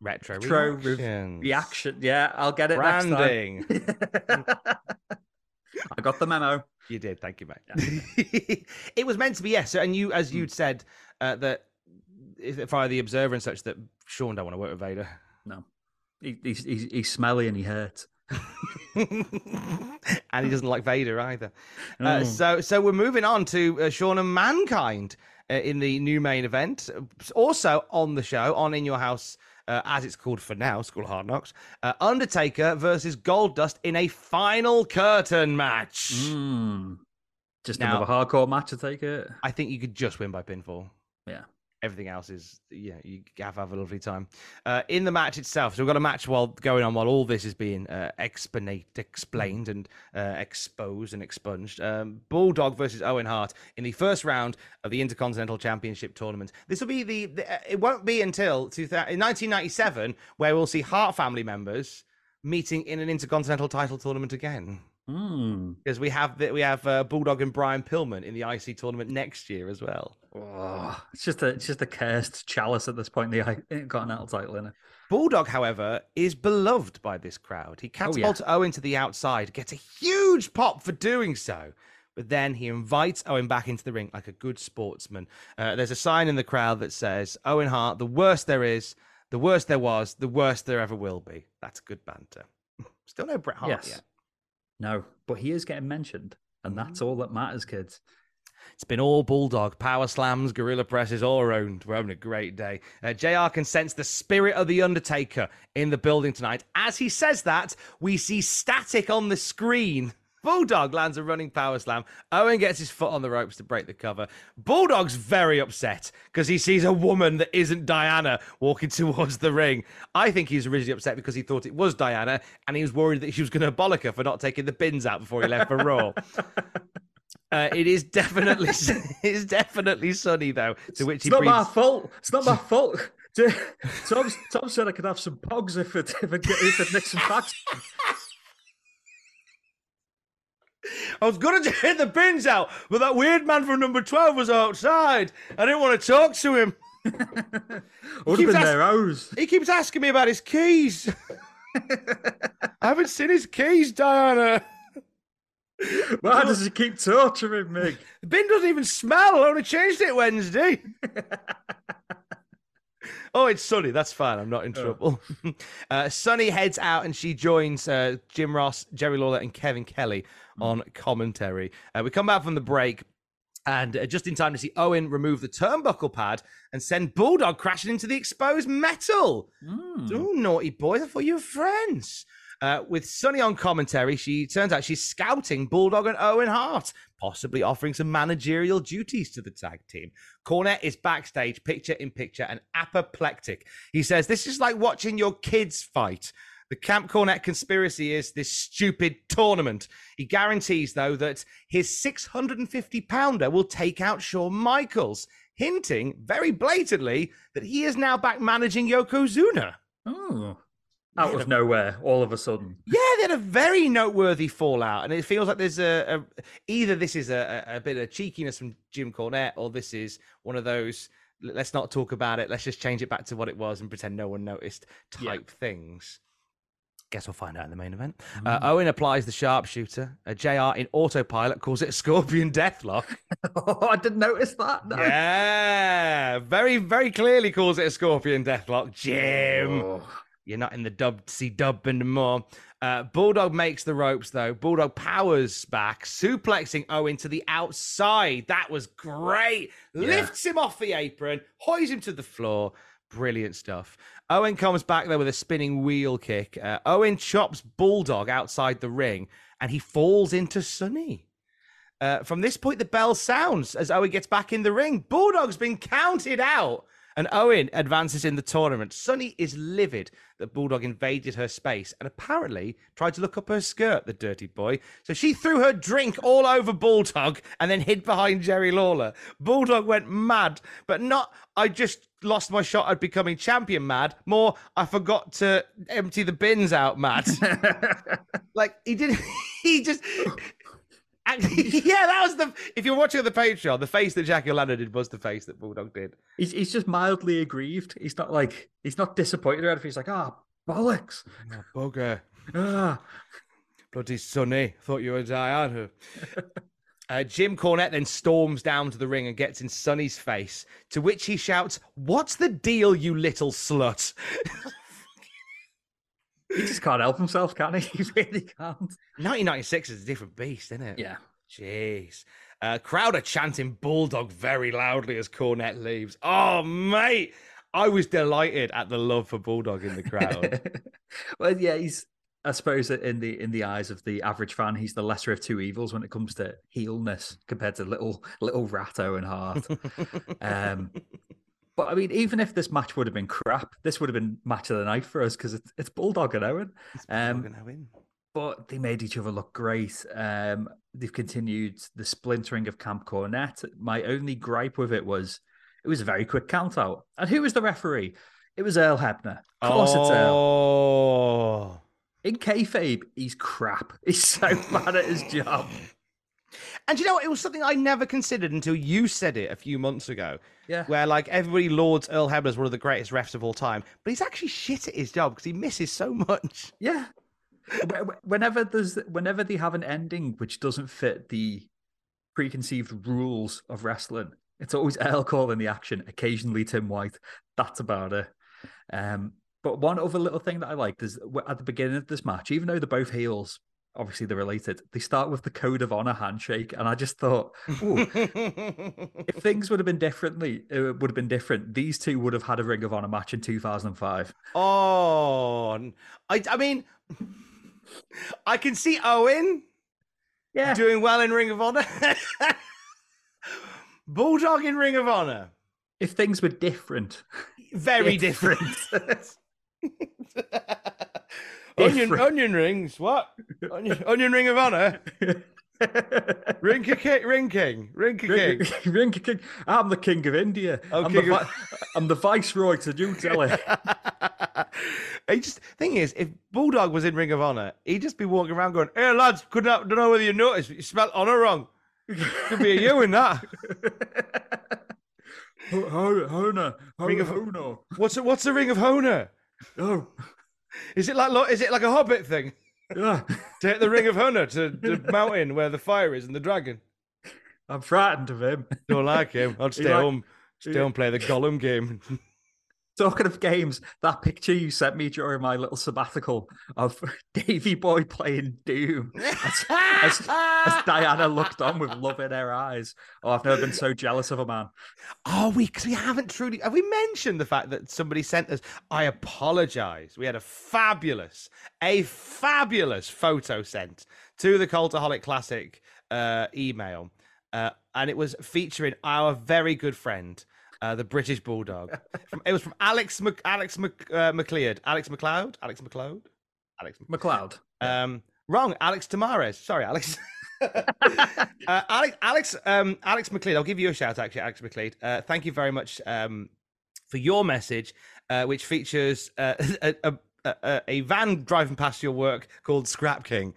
Retro, Retro re- reactions. reaction. Yeah, I'll get it Branding. I got the memo. You did, thank you, mate. it was meant to be yes, and you, as you'd said, uh, that via the Observer and such, that Shawn don't want to work with Vader, No, he, he's, he's he's smelly and he hurts. and he doesn't like Vader either. Uh, Oh. so, so we're moving on to uh, Shawn and Mankind uh, in the new main event. Also on the show, on In Your House. Uh, as it's called for now, School of Hard Knocks, uh, Undertaker versus Goldust in a final curtain match. Mm. Just Now- another hardcore match to take it. I think you could just win by pinfall. Yeah. Everything else is yeah you have have a lovely time. Uh, in the match itself so we've got a match while going on while all this is being uh, explanate, explained and uh, exposed and expunged. Um, bulldog versus owen hart in the first round of the intercontinental championship tournament. This will be the, the uh, it won't be until 2000, 1997 where we'll see hart family members meeting in an intercontinental title tournament again Mm. because we have the, we have uh, bulldog and brian pillman in the ic tournament next year as well Oh, it's just a it's just a cursed chalice at this point. The Intercontinental title in it. Bulldog, however, is beloved by this crowd. He catapults Owen to the outside, gets a huge pop for doing so. But then he invites Owen back into the ring like a good sportsman. Uh, there's a sign in the crowd that says, Owen Hart, the worst there is, the worst there was, the worst there ever will be. That's good banter. Still no Bret Hart yes. yet. No, but he is getting mentioned, and that's all that matters, kids. It's been all bulldog, power slams, gorilla presses all around. We're having a great day. Uh, JR can sense the spirit of the Undertaker in the building tonight. As he says that, we see static on the screen. Bulldog lands a running power slam. Owen gets his foot on the ropes to break the cover. Bulldog's very upset because he sees a woman that isn't Diana walking towards the ring. I think he's originally upset because he thought it was Diana and he was worried that she was going to bollock her for not taking the bins out before he left for Raw. Uh, it is definitely it's definitely sunny though. To which It's he not my fault. It's not my fault. Tom, Tom said I could have some pogs if it if it, if it nicks some facts. I was gonna get the bins out, but that weird man from number twelve was outside. I didn't want to talk to him. Would have keeps been ask-. He keeps asking me about his keys. I haven't seen his keys, Diana. Why does he keep torturing me? The bin doesn't even smell. I only changed it Wednesday. oh, it's Sunny. That's fine. I'm not in trouble. uh, Sunny heads out and she joins uh, Jim Ross, Jerry Lawler, and Kevin Kelly on commentary. Uh, we come back from the break. And uh, just in time to see Owen remove the turnbuckle pad and send Bulldog crashing into the exposed metal. Oh, naughty boys. I thought you were friends. Uh, with Sunny on commentary, she turns out she's scouting Bulldog and Owen Hart, possibly offering some managerial duties to the tag team. Cornette is backstage, picture in picture, and apoplectic. He says, This is like watching your kids fight. The Camp Cornette conspiracy is this stupid tournament. He guarantees, though, that his 650 pounder will take out Shawn Michaels, hinting very blatantly that he is now back managing Yokozuna. Oh. Out of nowhere, all of a sudden. Yeah, they had a very noteworthy fallout, and it feels like there's a, a either this is a, a a bit of cheekiness from Jim Cornette, or this is one of those let's not talk about it, let's just change it back to what it was and pretend no one noticed type things. Guess we'll find out in the main event. Uh, Owen applies the sharpshooter. A Jr. in autopilot calls it a scorpion deathlock. Oh, I didn't notice that. No. yeah, very very clearly calls it a scorpion deathlock. Jim. Oh. You're not in the dub see dub anymore. Uh, Bulldog makes the ropes though. Bulldog powers back, suplexing Owen to the outside. That was great. Lifts him off the apron, hoys him to the floor. Brilliant stuff. Owen comes back there with a spinning wheel kick. Uh, Owen chops Bulldog outside the ring, and he falls into Sunny. Uh, from this point, the bell sounds as Owen gets back in the ring. Bulldog's been counted out, and Owen advances in the tournament. Sunny is livid that Bulldog invaded her space and apparently tried to look up her skirt, the dirty boy. So she threw her drink all over Bulldog and then hid behind Jerry Lawler. Bulldog went mad, but not, I just lost my shot at becoming champion mad. More, I forgot to empty the bins out mad. like, he didn't, he just. Yeah, that was the. If you're watching on the Patreon, the face that Jackie Orlando did was the face that Bulldog did. He's, he's just mildly aggrieved. He's not like he's not disappointed or anything. He's like, ah, bollocks. Oh, bugger. Ah. Bloody Sunny. Thought you were Diana. Uh, Jim Cornette then storms down to the ring and gets in Sunny's face, to which he shouts, What's the deal, you little slut? He just can't help himself, can he? He really can't. 1996 is a different beast, isn't it? Yeah. Jeez. Uh, crowd are chanting Bulldog very loudly as Cornette leaves. Oh, mate. I was delighted at the love for Bulldog in the crowd. well, yeah, he's. I suppose that in the in the eyes of the average fan, he's the lesser of two evils when it comes to heelness compared to little little Ratto and Hart. um, but I mean, even if this match would have been crap, this would have been match of the night for us because it's it's Bulldog and Owen. Um, Bulldog and Owen. but they made each other look great. Um, they've continued the splintering of Camp Cornette. My only gripe with it was it was a very quick count out. And who was the referee? It was Earl Hebner. Of course, it's Earl. Oh. In kayfabe, he's crap. He's so bad at his job. And you know what? It was something I never considered until you said it a few months ago. Yeah. Where like everybody lauds Earl Hebner as one of the greatest refs of all time, but he's actually shit at his job because he misses so much. Yeah. Wh- wh- Whenever there's whenever they have an ending which doesn't fit the preconceived rules of wrestling, it's always Earl calling the action, occasionally Tim White. That's about it. Um, But one other little thing that I liked is at the beginning of this match, even though they're both heels, obviously they're related. They start with the code of honor handshake, and I just thought, ooh, if things would have been differently, it would have been different. These two would have had a Ring of Honor match in 2005. Oh, I mean, I can see Owen Yeah, doing well in Ring of Honor. Bulldog in Ring of Honor. if things were different, Very different. Oh, onion, onion rings. What? Onion, onion Ring of Honor. Ring king, ring king, ring king. Ring, King, I'm the king of India. Oh, I'm, king the of- I'm the viceroy to New Delhi. I just thing is, if Bulldog was in Ring of Honor, he'd just be walking around going, "Hey lads, couldn't don't know whether you noticed, but you spelled honor wrong. Could be a you in that. Hona, Ring of- Hona. What's a, what's the Ring of Honor? Oh, Is it like is it like a Hobbit thing? yeah. Take the Ring of Honor to the mountain where the fire is and the dragon. I'm frightened of him. Don't like him. I'll stay like- home, stay home, play the Gollum game. Talking of games, that picture you sent me during my little sabbatical of Davy Boy playing Doom as, as, as Diana looked on with love in her eyes. Oh, I've never been so jealous of a man. Are we? Because we haven't truly. Have we mentioned the fact that somebody sent us? I apologise. We had a fabulous, a fabulous photo sent to the Cultaholic Classic uh, email, uh, and it was featuring our very good friend, uh, the British Bulldog. From, it was from Alex Mc, Alex Mc, uh, McLeod, Alex McLeod, Alex McLeod, Alex. McLeod. Um, wrong, Alex Tamares. Sorry, Alex. uh, Alex, Alex, um, Alex McLeod. I'll give you a shout, actually, Alex McLeod. Uh, thank you very much um, for your message, uh, which features uh, a, a, a, a van driving past your work called Scrap King.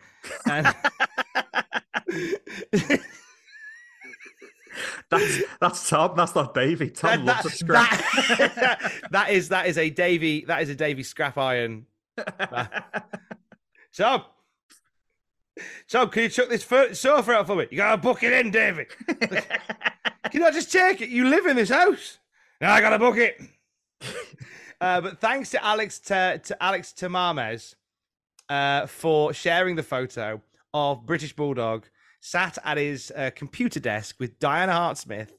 And That's that's Tom. That's not Davy. Tom that, loves a scrap. that- that is that is a Davy that is a Davy scrap iron. So, so can you chuck this sofa out for me? You gotta book it in, Davy. can I just take it? You live in this house. No, I gotta book it. uh, but thanks to Alex to, to Alex Tamames uh, for sharing the photo of British Bulldog sat at his uh, computer desk with Diana Hartsmith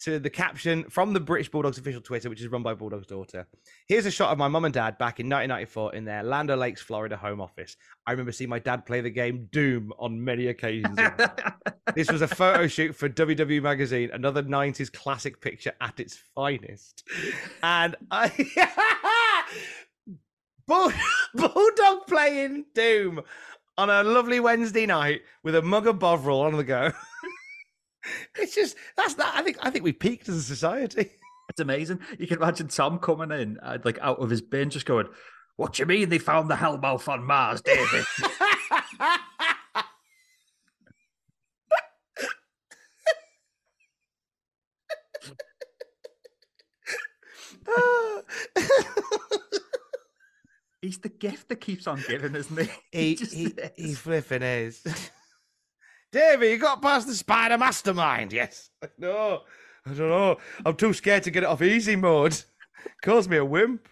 to the caption from the British Bulldogs official Twitter, which is run by Bulldog's daughter. Here's a shot of my mum and dad back in 1994 in their Land Lakes, Florida home office. I remember seeing my dad play the game Doom on many occasions. this was a photo shoot for WW Magazine, another 90s classic picture at its finest. And I. Bull- Bulldog playing Doom on a lovely Wednesday night with a mug of Bovril on the go. it's just that's that. I think I think we peaked as a society. It's amazing. You can imagine Tom coming in, uh, like out of his bin, just going, "What do you mean they found the Hellmouth on Mars, David?" He's the gift that keeps on giving, isn't he? he, just he, is. he flipping is. Davey, you got past the spider mastermind? Yes. No, I don't know. I'm too scared to get it off easy mode. Calls me a wimp.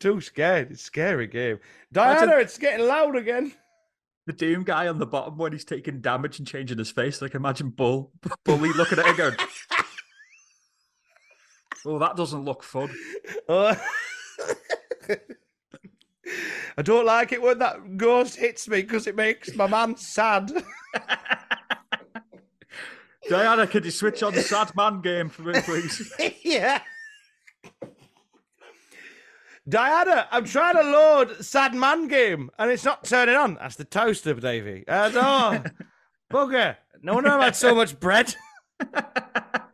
too scared. It's a scary game. Diana, Imagine- it's getting loud again. the Doom guy on the bottom when he's taking damage and changing his face. Like imagine Bull, Bully looking at it going, "Oh, that doesn't look fun." Uh, I don't like it when that ghost hits me because it makes my man sad. Diana, could you switch on the Sad Man game for me, please? yeah. Diana, I'm trying to load Sad Man game and it's not turning on. That's the toaster, Davey. Uh, no. Bugger. No wonder I've had so much bread.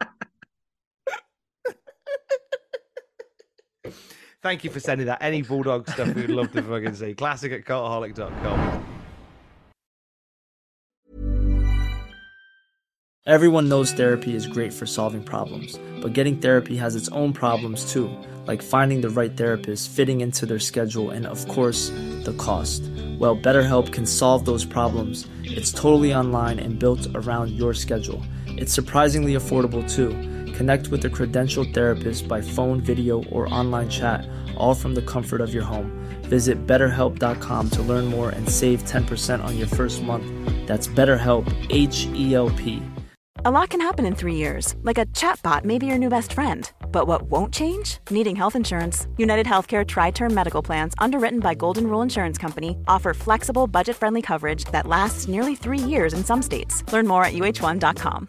Thank you for sending that. Any Bulldog stuff we'd love to fucking see. Classic at cultaholic.com. Everyone knows therapy is great for solving problems, but getting therapy has its own problems too, like finding the right therapist, fitting into their schedule, and of course, the cost. Well, BetterHelp can solve those problems. It's totally online and built around your schedule. It's surprisingly affordable too. Connect with a credentialed therapist by phone, video, or online chat, all from the comfort of your home. Visit betterhelp.com to learn more and save 10% on your first month. That's BetterHelp, H E L P. A lot can happen in three years, like a chatbot may be your new best friend. But what won't change? Needing health insurance. United Healthcare Tri Term Medical Plans, underwritten by Golden Rule Insurance Company, offer flexible, budget friendly coverage that lasts nearly three years in some states. Learn more at uh1.com.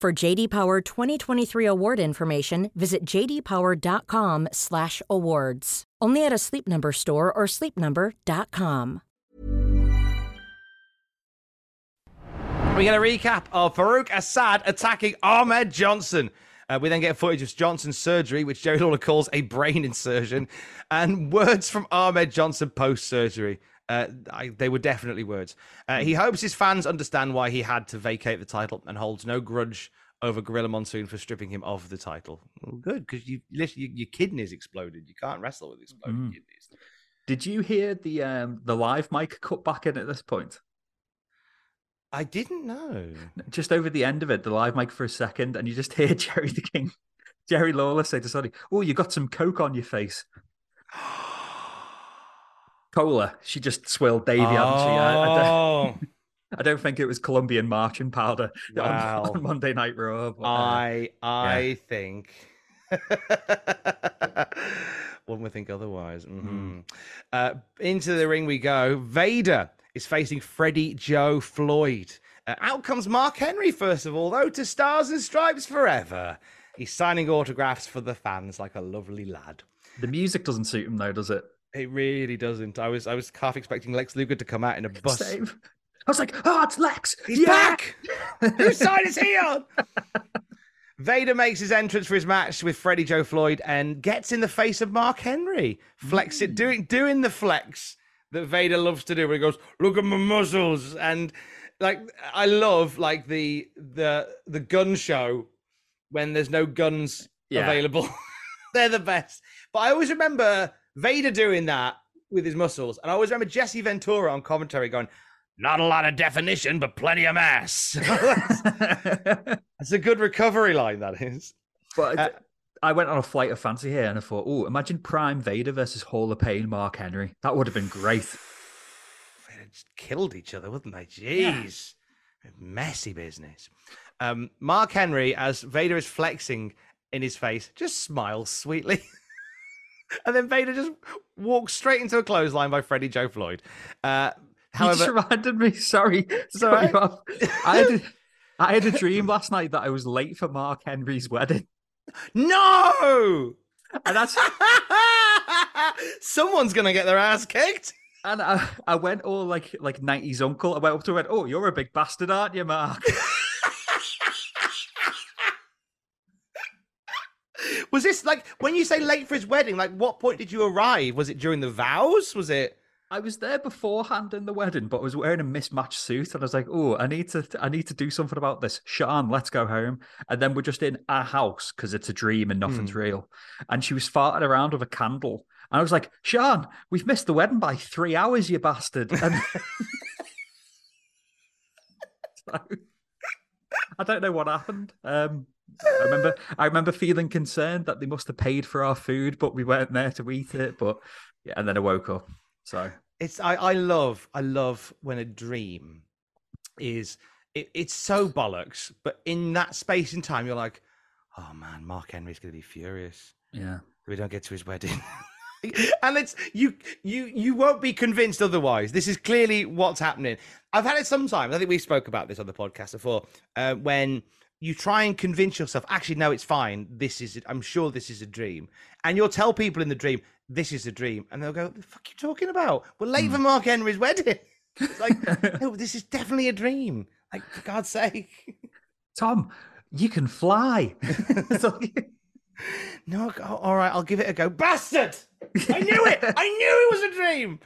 For JD Power 2023 award information, visit jdpower.com/awards. Only at a Sleep Number store or sleepnumber.com. We get a recap of Faarooq Asad attacking Ahmed Johnson. Uh, we then get footage of Johnson's surgery, which Jerry Lawler calls a brain insertion, and words from Ahmed Johnson post surgery. Uh, I, they were definitely words. Uh, he hopes his fans understand why he had to vacate the title and holds no grudge over Gorilla Monsoon for stripping him of the title. Well, good, because you, literally- your kidneys exploded. You can't wrestle with exploded Mm. kidneys. Did you hear the um, the live mic cut back in at this point? I didn't know. Just over the end of it, the live mic for a second, and you just hear Jerry the King, Jerry Lawler say to Sunny, "Oh, you got some coke on your face." Cola. She just swilled Davy, hadn't she? I, I don't, Oh, I don't think it was Colombian marching powder on- Wow. on, Monday Night Raw. but, uh, I I think one would think otherwise. Mhm. Uh, into the ring we go. Vader is facing Freddie Joe Floyd. Uh, out comes Mark Henry first of all, though, to Stars and Stripes forever. He's signing autographs for the fans like a lovely lad. the music doesn't suit him though, does it? It really doesn't. I was I was half expecting Lex Luger to come out in a bus. Same. I was like, "Oh, it's Lex! He's yeah!" back! Whose side is he on? Vader makes his entrance for his match with Freddie Joe Floyd and gets in the face of Mark Henry. Flex it, mm. doing doing the flex that Vader loves to do, where he goes, "Look at my muscles," and like I love like the the the gun show when there's no guns Yeah. available. They're the best. But I always remember Vader doing that with his muscles, and I always remember Jesse Ventura on commentary going, "Not a lot of definition, but plenty of mass." That's a good recovery line. That is. But Uh, I went on a flight of fancy here and I thought, oh, imagine Prime Vader versus Hall of Pain Mark Henry. That would have been great. They just killed each other, wouldn't they? Jeez, messy business. Um, Mark Henry, as Vader is flexing in his face, just smiles sweetly. and then Vader just walks straight into a clothesline by Freddie Joe Floyd. Uh, you just however, reminded me. Sorry, sorry. right. I had a, I had a dream last night that I was late for Mark Henry's wedding, no! and that's Someone's gonna get their ass kicked. and I, I went all like like nineties uncle. I went up to him and went, "Oh, you're a big bastard, aren't you, Mark?" Was this like when you say late for his wedding? Like, what point did you arrive? Was it during the vows? Was it? I was there beforehand in the wedding, but I was wearing a mismatched suit, and I was like, "Oh, I need to, I need to do something about this." Sean, let's go home. And then we're just in our house because it's a dream and nothing's real. And she was farting around with a candle, and I was like, "Sean, we've missed the wedding by three hours, you bastard!" And So, I don't know what happened. Um, I remember, I remember feeling concerned that they must have paid for our food, but we weren't there to eat it. But yeah, and then I woke up. So It's I, I love I love when a dream is it, it's so bollocks, but in that space and time, you're like, oh man, Mark Henry's gonna be furious. yeah. We don't get to his wedding. and it's you you you won't be convinced otherwise. This is clearly what's happening. I've had it sometimes. I think we spoke about this on the podcast before. Uh, when you try and convince yourself, actually, no, it's fine. This is, I'm sure this is a dream, and you'll tell people in the dream, this is a dream, and they'll go, "The fuck you talking about? We're hmm. late for Mark Henry's wedding." It's like, no, this is definitely a dream. Like, for God's sake. Tom, you can fly. No, all right, I'll give it a go. Bastard! I knew it. I knew it was a dream.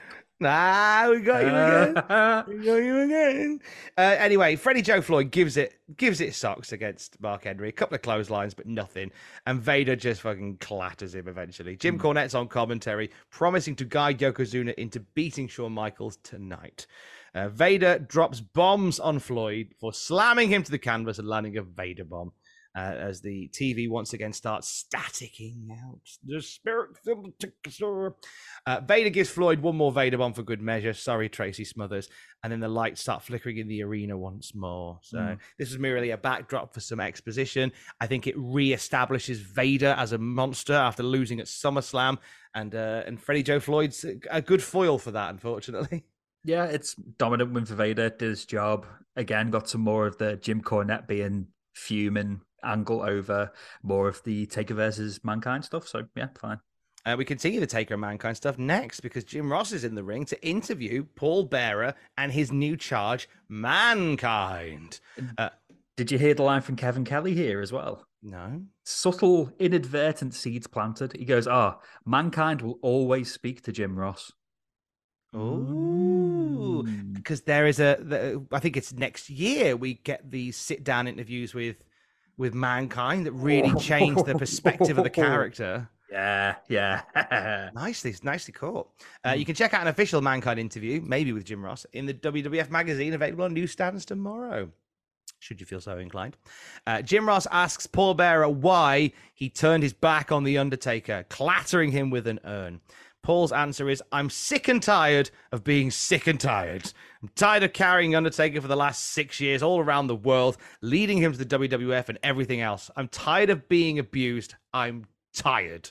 Ah, we got you again. we got you again. Uh, anyway, Freddie Joe Floyd gives it gives it socks against Mark Henry. A couple of clotheslines, but nothing. And Vader just fucking clatters him eventually. Jim Hmm. Cornette's on commentary, promising to guide Yokozuna into beating Shawn Michaels tonight. Uh, Vader drops bombs on Floyd for slamming him to the canvas and landing a Vader bomb. Uh, as the TV once again starts staticking out the spirit filled. Uh, Vader gives Floyd one more Vader bomb for good measure. Sorry, Tracy Smothers. And then the lights start flickering in the arena once more. So Mm. this is merely a backdrop for some exposition. I think it re-establishes Vader as a monster after losing at SummerSlam, and uh, and Freddie Joe Floyd's a- a good foil for that, unfortunately. Yeah, it's dominant win for Vader. Did his job again. Got some more of the Jim Cornette being fuming angle over more of the Taker versus Mankind stuff. So yeah, fine. Uh, we continue the Taker of Mankind stuff next because Jim Ross is in the ring to interview Paul Bearer and his new charge, Mankind. Uh, Did you hear the line from Kevin Kelly here as well? no. Subtle, inadvertent seeds planted. He goes, "Ah, mankind will always speak to Jim Ross." Ooh, Mm. because there is a. The, I think it's next year we get these sit-down interviews with with Mankind that really changed the perspective of the character. Yeah, yeah. Nicely, nicely caught. Uh, you can check out an official Mankind interview, maybe with Jim Ross, in the WWF magazine available on newsstands tomorrow. Should you feel so inclined? Uh, Jim Ross asks Paul Bearer why he turned his back on The Undertaker, clattering him with an urn. Paul's answer is I'm sick and tired of being sick and tired. I'm tired of carrying Undertaker for the last six years all around the world, leading him to the WWF and everything else. I'm tired of being abused. I'm tired.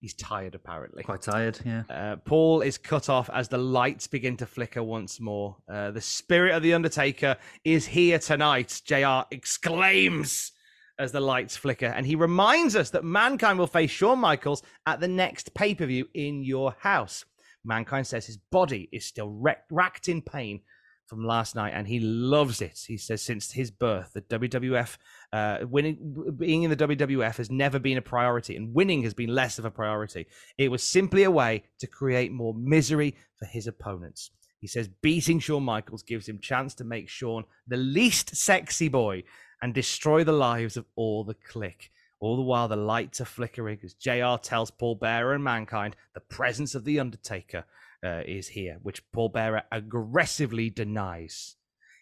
He's tired, apparently. Quite tired. Yeah. Uh, Paul is cut off as the lights begin to flicker once more. Uh, the spirit of the Undertaker is here tonight, JR exclaims as the lights flicker. And he reminds us that Mankind will face Shawn Michaels at the next pay per view in your house. Mankind says his body is still racked in pain from last night and he loves it. He says since his birth, the WWF, uh, winning, being in the WWF has never been a priority and winning has been less of a priority. It was simply a way to create more misery for his opponents. He says beating Shawn Michaels gives him chance to make Shawn the least sexy boy and destroy the lives of all the clique. All the while, the lights are flickering as JR tells Paul Bearer and Mankind the presence of The Undertaker uh, is here, which Paul Bearer aggressively denies.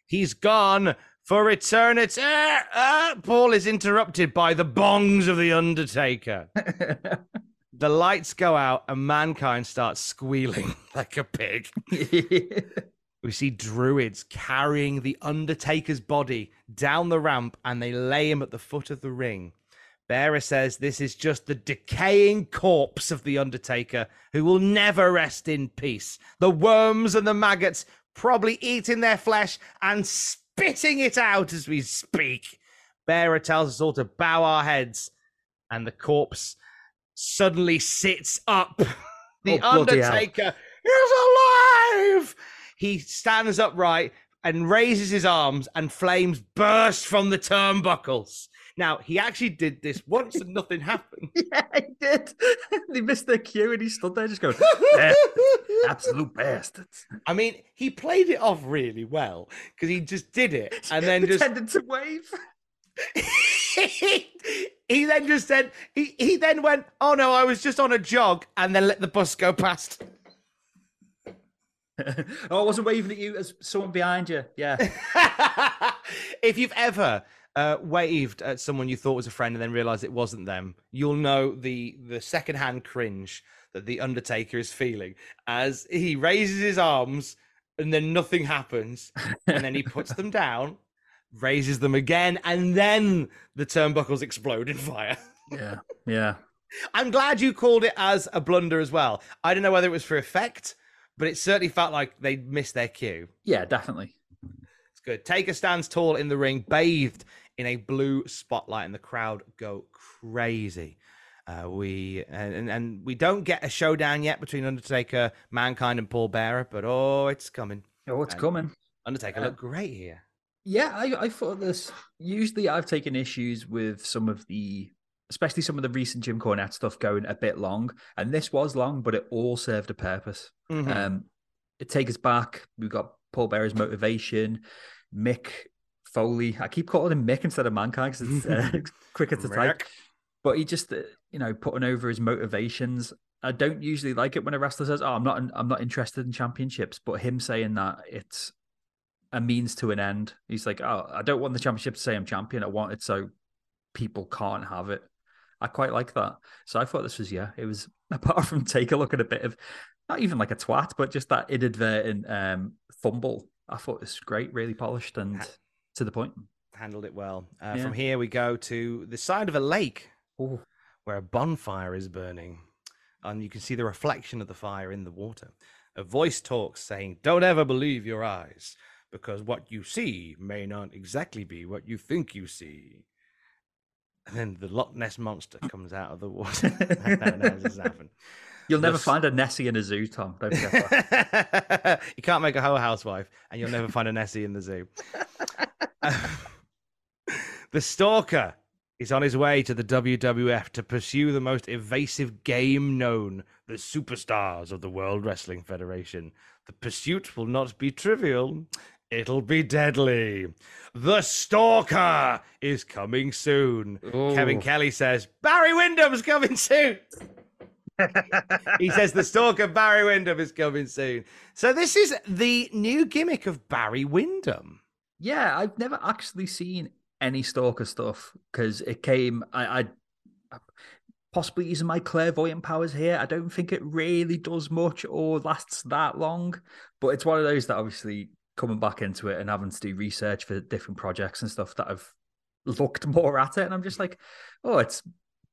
He's gone for eternity. Ah, ah, Paul is interrupted by the bongs of The Undertaker. the lights go out and Mankind starts squealing like a pig. We see druids carrying the Undertaker's body down the ramp and they lay him at the foot of the ring. Bearer says this is just the decaying corpse of the Undertaker who will never rest in peace. The worms and the maggots probably eating their flesh and spitting it out as we speak. Bearer tells us all to bow our heads, and the corpse suddenly sits up. The Oh, bloody hell. Undertaker is alive! He stands upright and raises his arms, and flames burst from the turnbuckles. Now, he actually did this once and nothing happened. yeah, he did. they missed their cue and he stood there just going, "Eh, absolute bastards. I mean, he played it off really well because he just did it and then just Pretended to wave. he then just said he, he then went, Oh no, I was just on a jog and then let the bus go past. oh, I wasn't waving at you as someone behind you. Yeah. if you've ever uh, waved at someone you thought was a friend and then realized it wasn't them, you'll know the the secondhand cringe that the Undertaker is feeling as he raises his arms and then nothing happens, and then he puts them down, raises them again, and then the turnbuckles explode in fire. Yeah. Yeah. I'm glad you called it as a blunder as well. I don't know whether it was for effect, but it certainly felt like they missed their cue. Yeah, definitely. It's good. Taker stands tall in the ring, bathed in a blue spotlight, and the crowd go crazy. Uh, we and, and- we don't get a showdown yet between Undertaker, Mankind, and Paul Bearer, but oh, it's coming. Oh, it's And coming. Undertaker Uh, looked great here. Yeah, I, I thought this. Usually, I've taken issues with some of the especially some of the recent Jim Cornette stuff going a bit long. And this was long, but it all served a purpose. Mhm. Um, it takes us back. We've got Paul Bearer's motivation, Mick Foley. I keep calling him Mick instead of Mankind because it's uh, quicker to type. But he just, uh, you know, putting over his motivations. I don't usually like it when a wrestler says, "Oh, I'm not, I'm not interested in championships." But him saying that it's a means to an end. He's like, "Oh, I don't want the championship to say I'm champion. I want it so people can't have it." I quite like that. So I thought this was yeah. It was apart from take a look at a bit of not even like a twat, but just that inadvertent um, fumble. I thought this was great, really polished and to the point. Handled it well. Uh, Yeah. From here, we go to the side of a lake Oh, where a bonfire is burning. And you can see the reflection of the fire in the water. A voice talks saying, Don't ever believe your eyes, because what you see may not exactly be what you think you see. And then the Loch Ness monster mm. comes out of the water. no, no. You'll never find a Nessie in a zoo, Tom. Don't forget that. you can't make a whole housewife, and you'll never find a Nessie in the zoo. the stalker is on his way to the WWF to pursue the most evasive game known, the superstars of the World Wrestling Federation. The pursuit will not be trivial. It'll be deadly. The Stalker is coming soon. Kevin Kelly says, Barry Windham's coming soon. he says the stalker Barry Windham is coming soon. So this is the new gimmick of Barry Windham. Yeah, I've never actually seen any stalker stuff because it came. I, I possibly using my clairvoyant powers here. I don't think it really does much or lasts that long, but it's one of those that obviously coming back into it and having to do research for different projects and stuff that I've looked more at it, and I'm just like, oh, it's.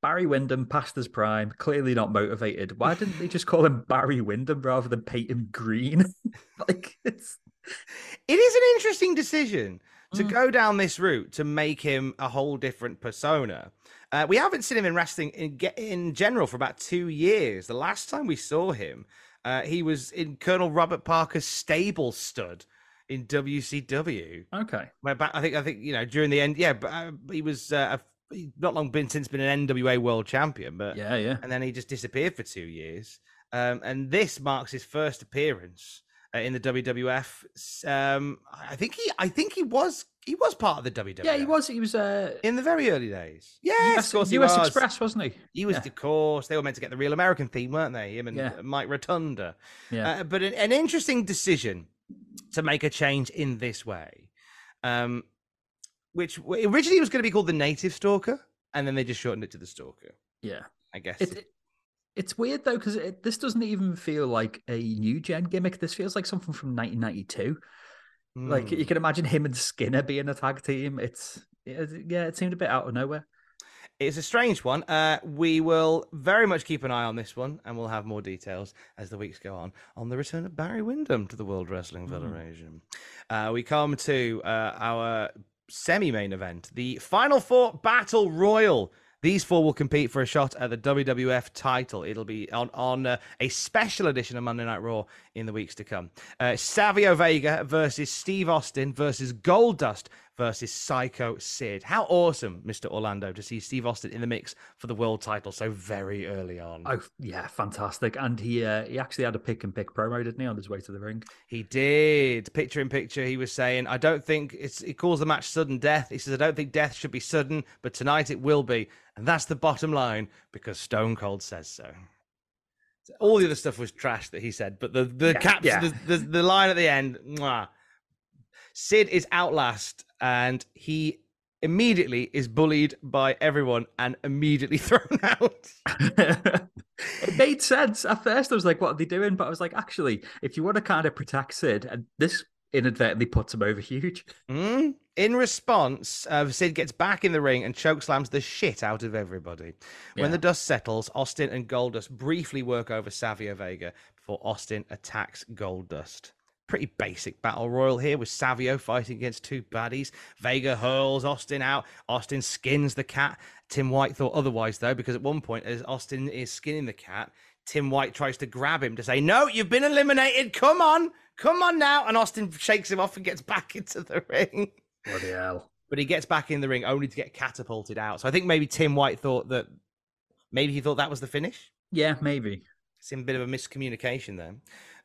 Barry Windham past his prime, clearly not motivated. Why didn't they just call him Barry Windham rather than Peyton Green? like it's It is an interesting decision to Mm. go down this route to make him a whole different persona. Uh, we haven't seen him in wrestling in, in general for about two years. The last time we saw him, uh, he was in Colonel Robert Parker's stable stud in WCW. okay. Where back, I think I think you know during the end, yeah, but uh, he was uh, not long been since been an NWA World Champion, but Yeah, yeah. and then he just disappeared for two years. Um, and this marks his first appearance uh, in the WWF. Um, I think he, I think he was, he was part of the WWF. Yeah, he was. He was. Uh, in the very early days. Yes, US, of course he US was. Express, wasn't he? He was, Yeah. of course. They were meant to get the Real American theme, weren't they? Him and Yeah. Mike Rotunda. Yeah. Uh, but an, an interesting decision to make a change in this way, um, which originally was going to be called the Native Stalker, and then they just shortened it to the Stalker. yeah. I guess. It, it- it's weird though because this doesn't even feel like a new gen gimmick. This feels like something from 1992. Like Hmm. you can imagine him and Skinner being a tag team. It's it- yeah, it seemed a bit out of nowhere. It's a strange one. Uh, we will very much keep an eye on this one, and we'll have more details as the weeks go on on the return of Barry Windham to the World Wrestling Federation. Uh, we come to uh, our semi-main event, the Final Four Battle Royal. These four will compete for a shot at the WWF title. It'll be on on uh, a special edition of Monday Night Raw in the weeks to come. Uh, Savio Vega versus Steve Austin versus Goldust versus Sycho Sid. How awesome, Mr. Orlando, to see Steve Austin in the mix for the world title so very early on. Oh yeah, fantastic! And he uh, he actually had a pick and pick promo, didn't he, on his way to the ring? He did. Picture in picture, he was saying, I don't think it's he calls the match sudden death. He says, I don't think death should be sudden, but tonight it will be. And that's the bottom line because Stone Cold says so. All the other stuff was trash that he said, but the the Yeah, caps yeah. The, the the line at the end, mwah. Sid is outlast and he immediately is bullied by everyone and immediately thrown out. it made sense at first. I was like, "What are they doing?" But I was like, "Actually, if you want to kind of protect Sid, and this inadvertently puts him over huge." Mm. In response, uh, Sid gets back in the ring and chokeslams the shit out of everybody. When Yeah. the dust settles, Austin and Goldust briefly work over Savio Vega before Austin attacks Goldust. Pretty basic battle royal here with Savio fighting against two baddies. Vega hurls Austin out. Austin skins the cat. Tim White thought otherwise, though, because at one point, as Austin is skinning the cat, Tim White tries to grab him to say, No, you've been eliminated. Come on. Come on now. And Austin shakes him off and gets back into the ring. Bloody hell! but he gets back in the ring only to get catapulted out. So I think maybe Tim White thought that maybe he thought that was the finish. Yeah, maybe. It's in a bit of a miscommunication there.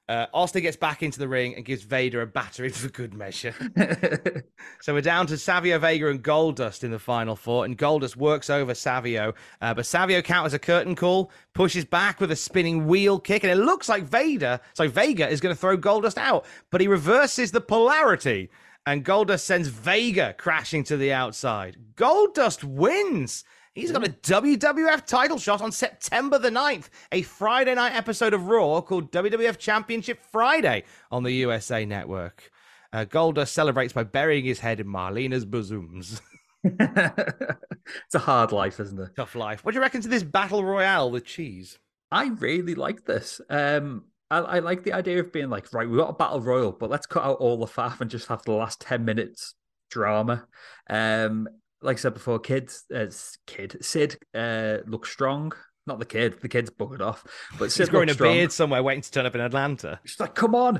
Uh, Austin gets back into the ring and gives Vader a battery for good measure. so we're down to Savio Vega and Goldust in the final four, and Goldust works over Savio, uh, but Savio counters a curtain call, pushes back with a spinning wheel kick, and it looks like Vader, so Vega is going to throw Goldust out, but he reverses the polarity, and Goldust sends Vega crashing to the outside. Goldust wins. He's got a WWF title shot on September the 9th, a Friday night episode of Raw called WWF Championship Friday on the USA Network. Uh, Goldust celebrates by burying his head in Marlena's bosoms. it's a hard life, isn't it? Tough life. What do you reckon to this battle royale with cheese? I really like this. Um, I, I like the idea of being like, right, we've got a battle royal, but let's cut out all the faff and just have the last 10 minutes drama. Um, like I said before, kids, uh, kid Sid uh, looks strong. Not the kid. The kid's buggered off. But Sid He's growing a strong. beard somewhere, waiting to turn up in Atlanta. She's like, "Come on."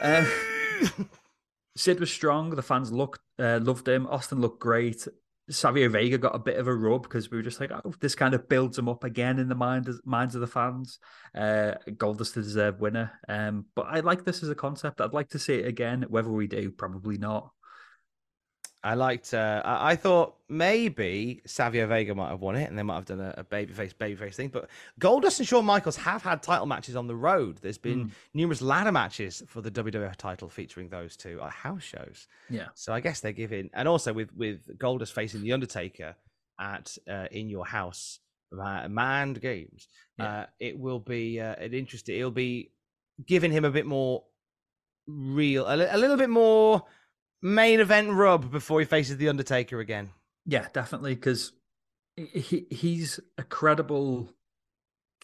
uh, Sid was strong. The fans looked uh, loved him. Austin looked great. Savio Vega got a bit of a rub because we were just like, oh, this kind of builds him up again in the mind minds of the fans. Uh, Goldust the deserved winner. Um, but I like this as a concept. I'd like to see it again. Whether we do, probably not. I liked. Uh, I, I thought maybe Savio Vega might have won it, and they might have done a, a babyface babyface thing. But Goldust and Shawn Michaels have had title matches on the road. There's been Mm. numerous ladder matches for the WWF title featuring those two at house shows. Yeah. So I guess they're giving, and also with with Goldust facing the Undertaker at uh, in your house uh, Mind Games, uh, it will be uh, an interesting. It'll be giving him a bit more real, a, a little bit more main event rub before he faces the Undertaker again. Yeah, definitely, because he he's a credible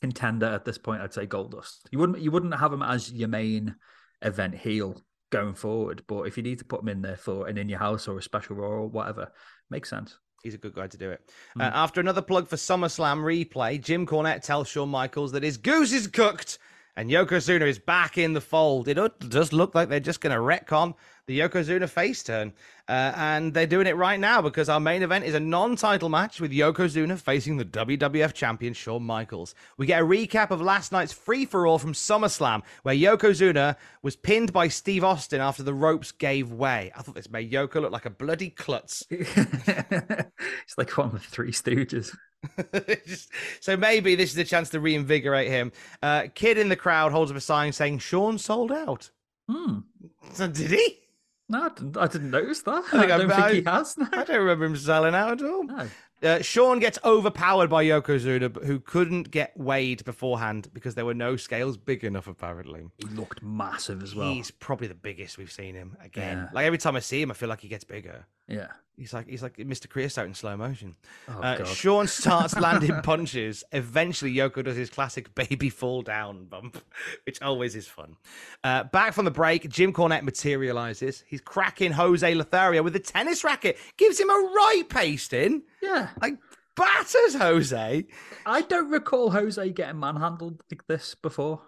contender at this point. I'd say Goldust. You wouldn't you wouldn't have him as your main event heel going forward, but if you need to put him in there for an in your house or a special Raw or whatever, makes sense. He's a good guy to do it. Uh, after another plug for SummerSlam replay, Jim Cornette tells Shawn Michaels that his goose is cooked and Yokozuna is back in the fold. It does look like they're just going to retcon the Yokozuna face turn. Uh, and they're doing it right now because our main event is a non title match with Yokozuna facing the WWF champion Shawn Michaels. We get a recap of last night's free for all from SummerSlam, where Yokozuna was pinned by Steve Austin after the ropes gave way. I thought this made Yoko look like a bloody klutz. It's like one of the Three Stooges. So maybe this is a chance to reinvigorate him. Uh, kid in the crowd holds up a sign saying Shawn sold out. Hmm. So did he? No, I didn't, I didn't notice that. I I, don't I- think he has. No. I don't remember him selling out at all. No. Uh, Shawn gets overpowered by Yokozuna, but who couldn't get weighed beforehand because there were no scales big enough, apparently. He looked massive as well. He's probably the biggest we've seen him again. Yeah. Like every time I see him, I feel like he gets bigger. Yeah. He's like he's like Mr. Creosote in slow motion. Oh, uh, God. Shawn starts landing punches. Eventually, Yoko does his classic baby fall down bump, which always is fun. Uh, back from the break, Jim Cornette materializes. He's cracking Jose Lothario with a tennis racket, gives him a right pasting, Yeah. like batters Jose. I don't recall Jose getting manhandled like this before.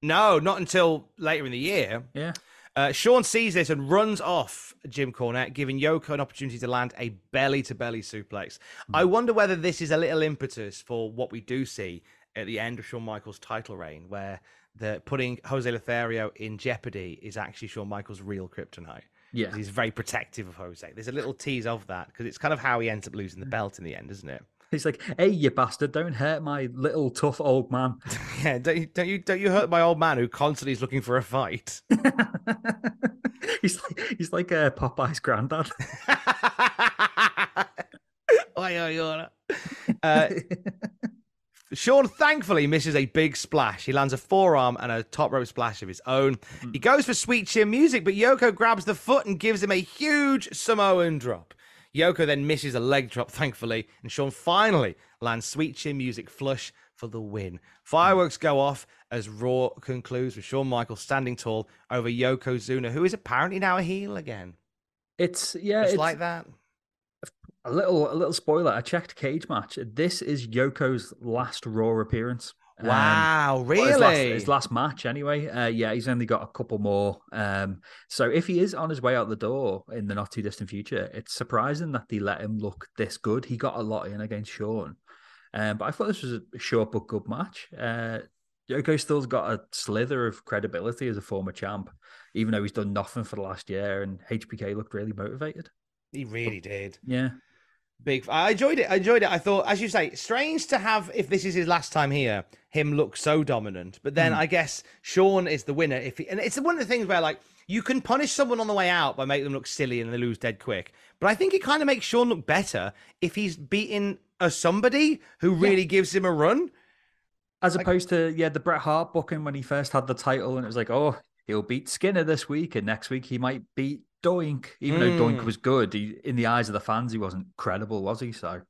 No, not until later in the year. Yeah. Uh, Shawn sees this and runs off Jim Cornette, giving Yoko an opportunity to land a belly to belly suplex. I wonder whether this is a little impetus for what we do see at the end of Shawn Michaels' title reign, where the putting Jose Lothario in jeopardy is actually Shawn Michaels' real kryptonite. Yeah. He's very protective of Jose. There's a little tease of that because it's kind of how he ends up losing the belt in the end, isn't it? He's like, "Hey, you bastard! Don't hurt my little tough old man." Yeah, don't you, don't you don't you hurt my old man who constantly is looking for a fight? he's like, he's like uh, Popeye's granddad. Uh, Shawn thankfully misses a big splash. He lands a forearm and a top rope splash of his own. He goes for sweet chin music, but Yoko grabs the foot and gives him a huge Samoan drop. Yoko then misses a leg drop, thankfully, and Shawn finally lands sweet chin music flush for the win. Fireworks go off as Raw concludes with Shawn Michaels standing tall over Yokozuna, who is apparently now a heel again. It's yeah, Just it's like that. a little a little spoiler. I checked Cagematch. This is Yoko's last Raw appearance. Um, Wow, his last, really? his last match, anyway. Uh, yeah, he's only got a couple more. Um, so if he is on his way out the door in the not too distant future, it's surprising that they let him look this good. He got a lot in against Shawn, um, but I thought this was a short but good match. Uh, Yoko still's got a slither of credibility as a former champ, even though he's done nothing for the last year. And HBK looked really motivated. He really did. Yeah, Big. I enjoyed it. I enjoyed it. I thought, as you say, strange to have if this is his last time here, him look so dominant. But then Mm. I guess Shawn is the winner. If he, and it's one of the things where like you can punish someone on the way out by making them look silly and they lose dead quick. But I think it kind of makes Shawn look better if he's beating a somebody who really gives him a run. As opposed to yeah, the Bret Hart booking when he first had the title, and it was like, oh, he'll beat Skinner this week, and next week he might beat Doink. Even though Doink Mm. was good, he, in the eyes of the fans, he wasn't credible, was he? So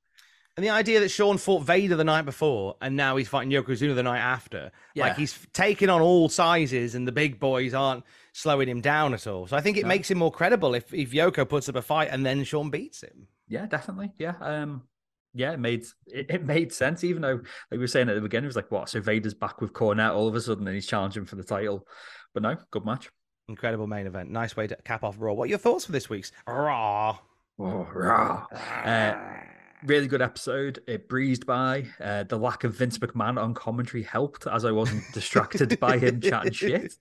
And the idea that Shawn fought Vader the night before and now he's fighting Yokozuna the night after, Yeah. like he's taken on all sizes and the big boys aren't slowing him down at all. So I think it No. makes him more credible if, if Yoko puts up a fight and then Shawn beats him. yeah, definitely, yeah, um, yeah, it made it, it made sense. Even though, like we were saying at the beginning, it was like, what? So Vader's back with Cornette all of a sudden, and he's challenging for the title. But no, good match. Incredible main event. Nice way to cap off Raw. What are your thoughts for this week's Raw? Oh, rah. Uh, really good episode. It breezed by. Uh, the lack of Vince McMahon on commentary helped as I wasn't distracted by him chatting shit.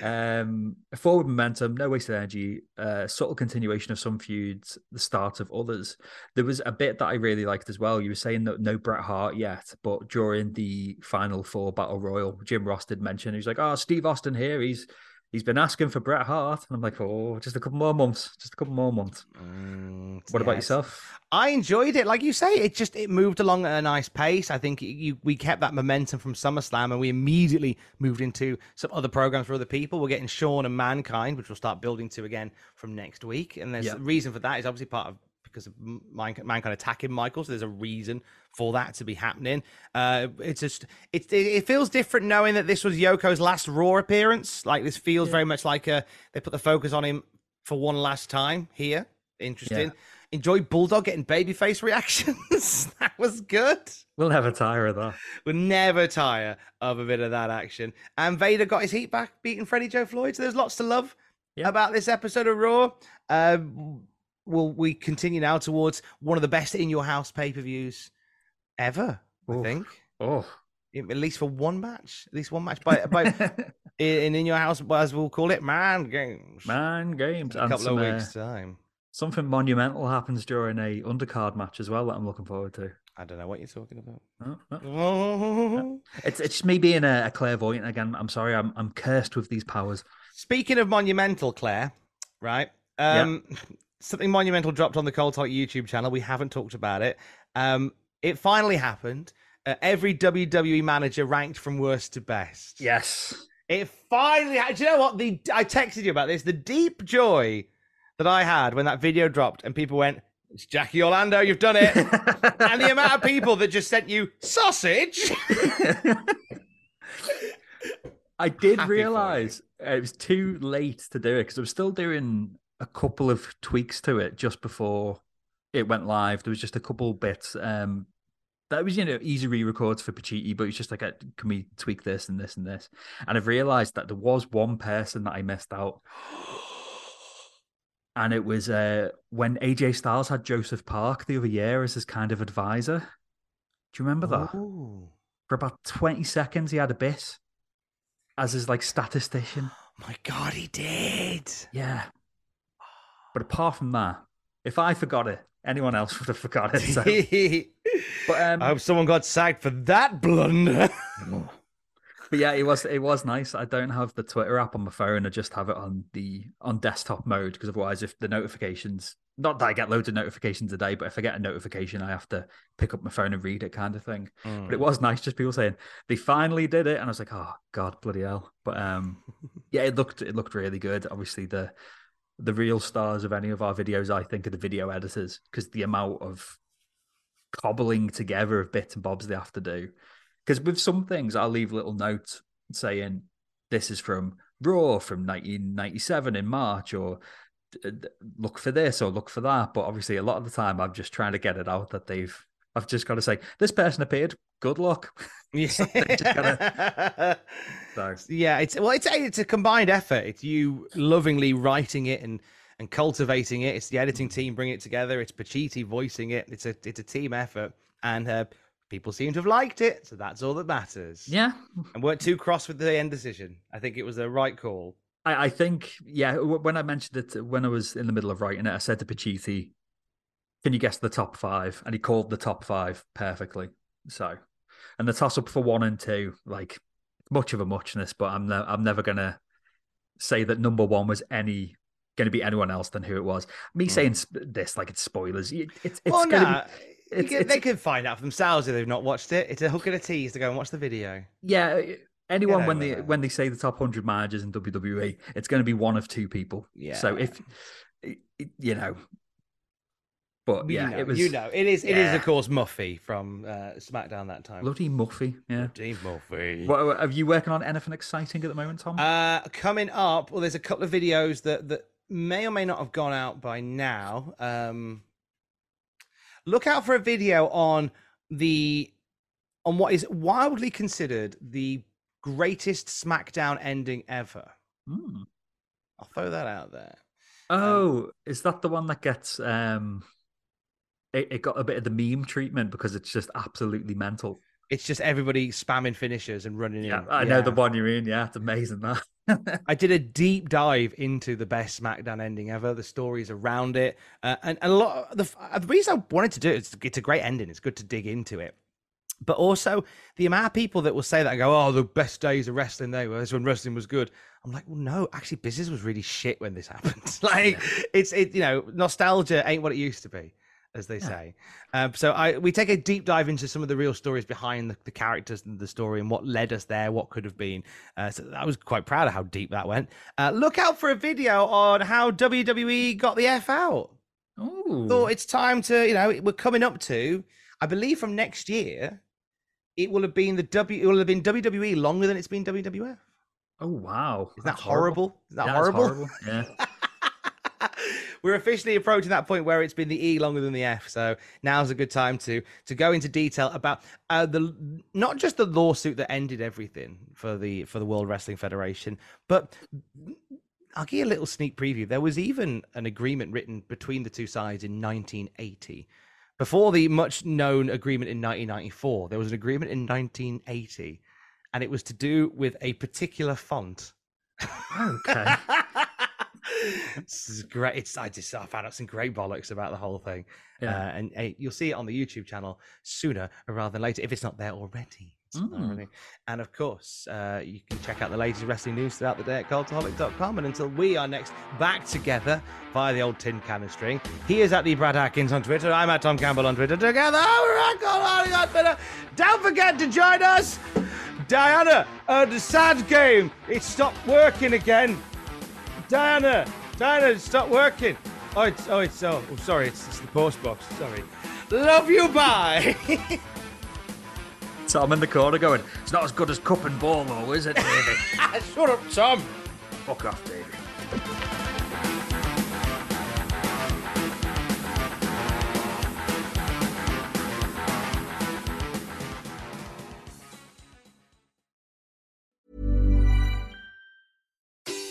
Um, forward momentum, no wasted energy, uh, subtle continuation of some feuds, the start of others. There was a bit that I really liked as well. You were saying that no Bret Hart yet, but during the final four battle royal, Jim Ross did mention he was like, "Oh, Steve Austin here. He's he's been asking for Bret Hart," and I'm like, "Oh, just a couple more months. Just a couple more months." Mm, what about yourself? I enjoyed it. Like you say, it just it moved along at a nice pace. I think you we kept that momentum from SummerSlam, and we immediately moved into some other programs for other people. We're getting Shawn and Mankind, which we'll start building to again from next week. And there's Yeah. a reason for that is obviously part of because of M- Mank- Mankind attacking Michael. So there's a reason for that to be happening. Uh, it's just it, it feels different knowing that this was Yoko's last Raw appearance. Like this feels very much like a, they put the focus on him for one last time here. Interesting. Yeah. Enjoy Bulldog getting babyface reactions. that was good. We'll never tire of that. We'll never tire of a bit of that action. And Vader got his heat back, beating Freddie Joe Floyd. So there's lots to love about this episode of Raw. Um, will we continue now towards one of the best in your house pay per views ever? I think. Oh, at least for one match, at least one match by by in in your house, as we'll call it, man games. Man games. In a couple some, of uh, weeks time. Something monumental happens during a undercard match as well that I'm looking forward to. I don't know what you're talking about. Oh, oh. It's it's me being a, a clairvoyant again. I'm sorry, I'm I'm cursed with these powers. Speaking of monumental, Claire, right? Um, something monumental dropped on the Cultaholic YouTube channel. We haven't talked about it. Um, it finally happened. Uh, every WWE manager ranked from worst to best. Yes. It finally. Do you know what? The I texted you about this. The deep joy that I had when that video dropped, and people went, "It's Jackie Orlando. You've done it." and the amount of people that just sent you sausage. I did Happy realize it was too late to do it because I was still doing a couple of tweaks to it just before it went live. There was just a couple bits um, that was, you know, easy re-records for Pachiti, but it's just like, uh, can we tweak this and this and this? And I've realized that there was one person that I missed out. And it was uh, when AJ Styles had Joseph Park the other year as his kind of advisor. Do you remember that? Ooh. For about 20 seconds, he had a bit as his like statistician. My God, he did. Yeah. But apart from that, if I forgot it, anyone else would have forgot it. So. but um, I hope someone got sacked for that blunder. but yeah, it was it was nice. I don't have the Twitter app on my phone. I just have it on the on desktop mode because otherwise, if the notifications, not that I get loads of notifications a day, but if I get a notification, I have to pick up my phone and read it, kind of thing. But it was nice, just people saying they finally did it, and I was like, oh god, bloody hell! But um, yeah, it looked it looked really good. Obviously, the the real stars of any of our videos, I think, are the video editors because the amount of cobbling together of bits and bobs they have to do. Because with some things, I'll leave little notes saying this is from Raw from 1997 in March, or "D- d- look for this or look for that. But obviously, a lot of the time, I'm just trying to get it out that they've. I've just got to say this person appeared. good luck. Yeah. So gotta- so. Yeah, it's well, it's a, it's a combined effort. It's you lovingly writing it and and cultivating it. It's the editing team bringing it together. It's Pachiti voicing it. It's a it's a team effort, and uh, people seem to have liked it. So that's all that matters. Yeah, and weren't too cross with the end decision. I think it was the right call. I, I think, yeah, when I mentioned it, when I was in the middle of writing it, I said to Pachiti, Can you guess the top five? And he called the top five perfectly. So, and the toss up for one and two, like much of a muchness, but I'm, ne- I'm never going to say that number one was any. Going to be anyone else than who it was. Me hmm. saying sp- this like it's spoilers. it- It's it's well, gonna nah, be, it's, can- it's- they can find out for themselves if they've not watched it. It's a hook and a tease to go and watch the video. Yeah, uh, anyone when they that. when they say the top hundred managers in WWE, it's going to be one of two people. Yeah. So if you know, but You yeah, know, it was you know, it is it is yeah. of course Muffy from uh, SmackDown that time. bloody Muffy. Yeah. Bloody Muffy. What, what- are you working on anything exciting at the moment, Tom? Uh, coming up, well, there's a couple of videos that that may or may not have gone out by now. Um, look out for a video on the on what is wildly considered the greatest SmackDown ending ever. Hmm. I'll throw that out there. Oh, is that the one that gets um? It, it got a bit of the meme treatment because it's just absolutely mental. It's just everybody spamming finishers and running Yeah, in. I know the one you're in. Yeah, it's amazing that. I did a deep dive into the best SmackDown ending ever, the stories around it, uh, and, and a lot. Of the, uh, the reason I wanted to do it is it's a great ending. It's good to dig into it, but also the amount of people that will say that and go, "Oh, the best days of wrestling they were this when wrestling was good." I'm like, well, no, actually, business was really shit when this happened. like, it's it, you know, nostalgia ain't what it used to be, as they say. Um, so I we take a deep dive into some of the real stories behind the, the characters and the story and what led us there, what could have been. Uh, so I was quite proud of how deep that went. Uh, look out for a video on how WWE got the F out. Ooh. Thought it's time to, you know, we're coming up to, I believe from next year, it will have been the W. It will have been WWE longer than it's been WWF. Oh wow, Is that That's horrible? Is that Yeah, that's horrible? Yeah. We're officially approaching that point where it's been the E longer than the F. So now's a good time to to go into detail about uh, the not just the lawsuit that ended everything for the for the World Wrestling Federation, but I'll give you a little sneak preview. There was even an agreement written between the two sides in 1980. Before the much known agreement in 1994, there was an agreement in 1980, and it was to do with a particular font. Okay. this is great. It's I just I found out some great bollocks about the whole thing. Yeah. Uh, and uh, you'll see it on the YouTube channel sooner rather than later if it's not there already. Mm. already. And of course, uh, you can check out the latest wrestling news throughout the day at cultaholic.com. And until we are next back together via the old tin cannon string, he is at the Brad Atkins on Twitter. I'm at Tom Campbell on Twitter. Together, we're at Cultaholic on Twitter. Don't forget to join us. Diana, uh, the sad game. It stopped working again. Diana, Diana, stopped working. Oh, it's oh, it's oh, oh sorry, it's, it's the post box. Sorry. Love you, bye. Tom in the corner going, it's not as good as cup and ball though, is it, David? Shut up, Tom. Fuck off, David.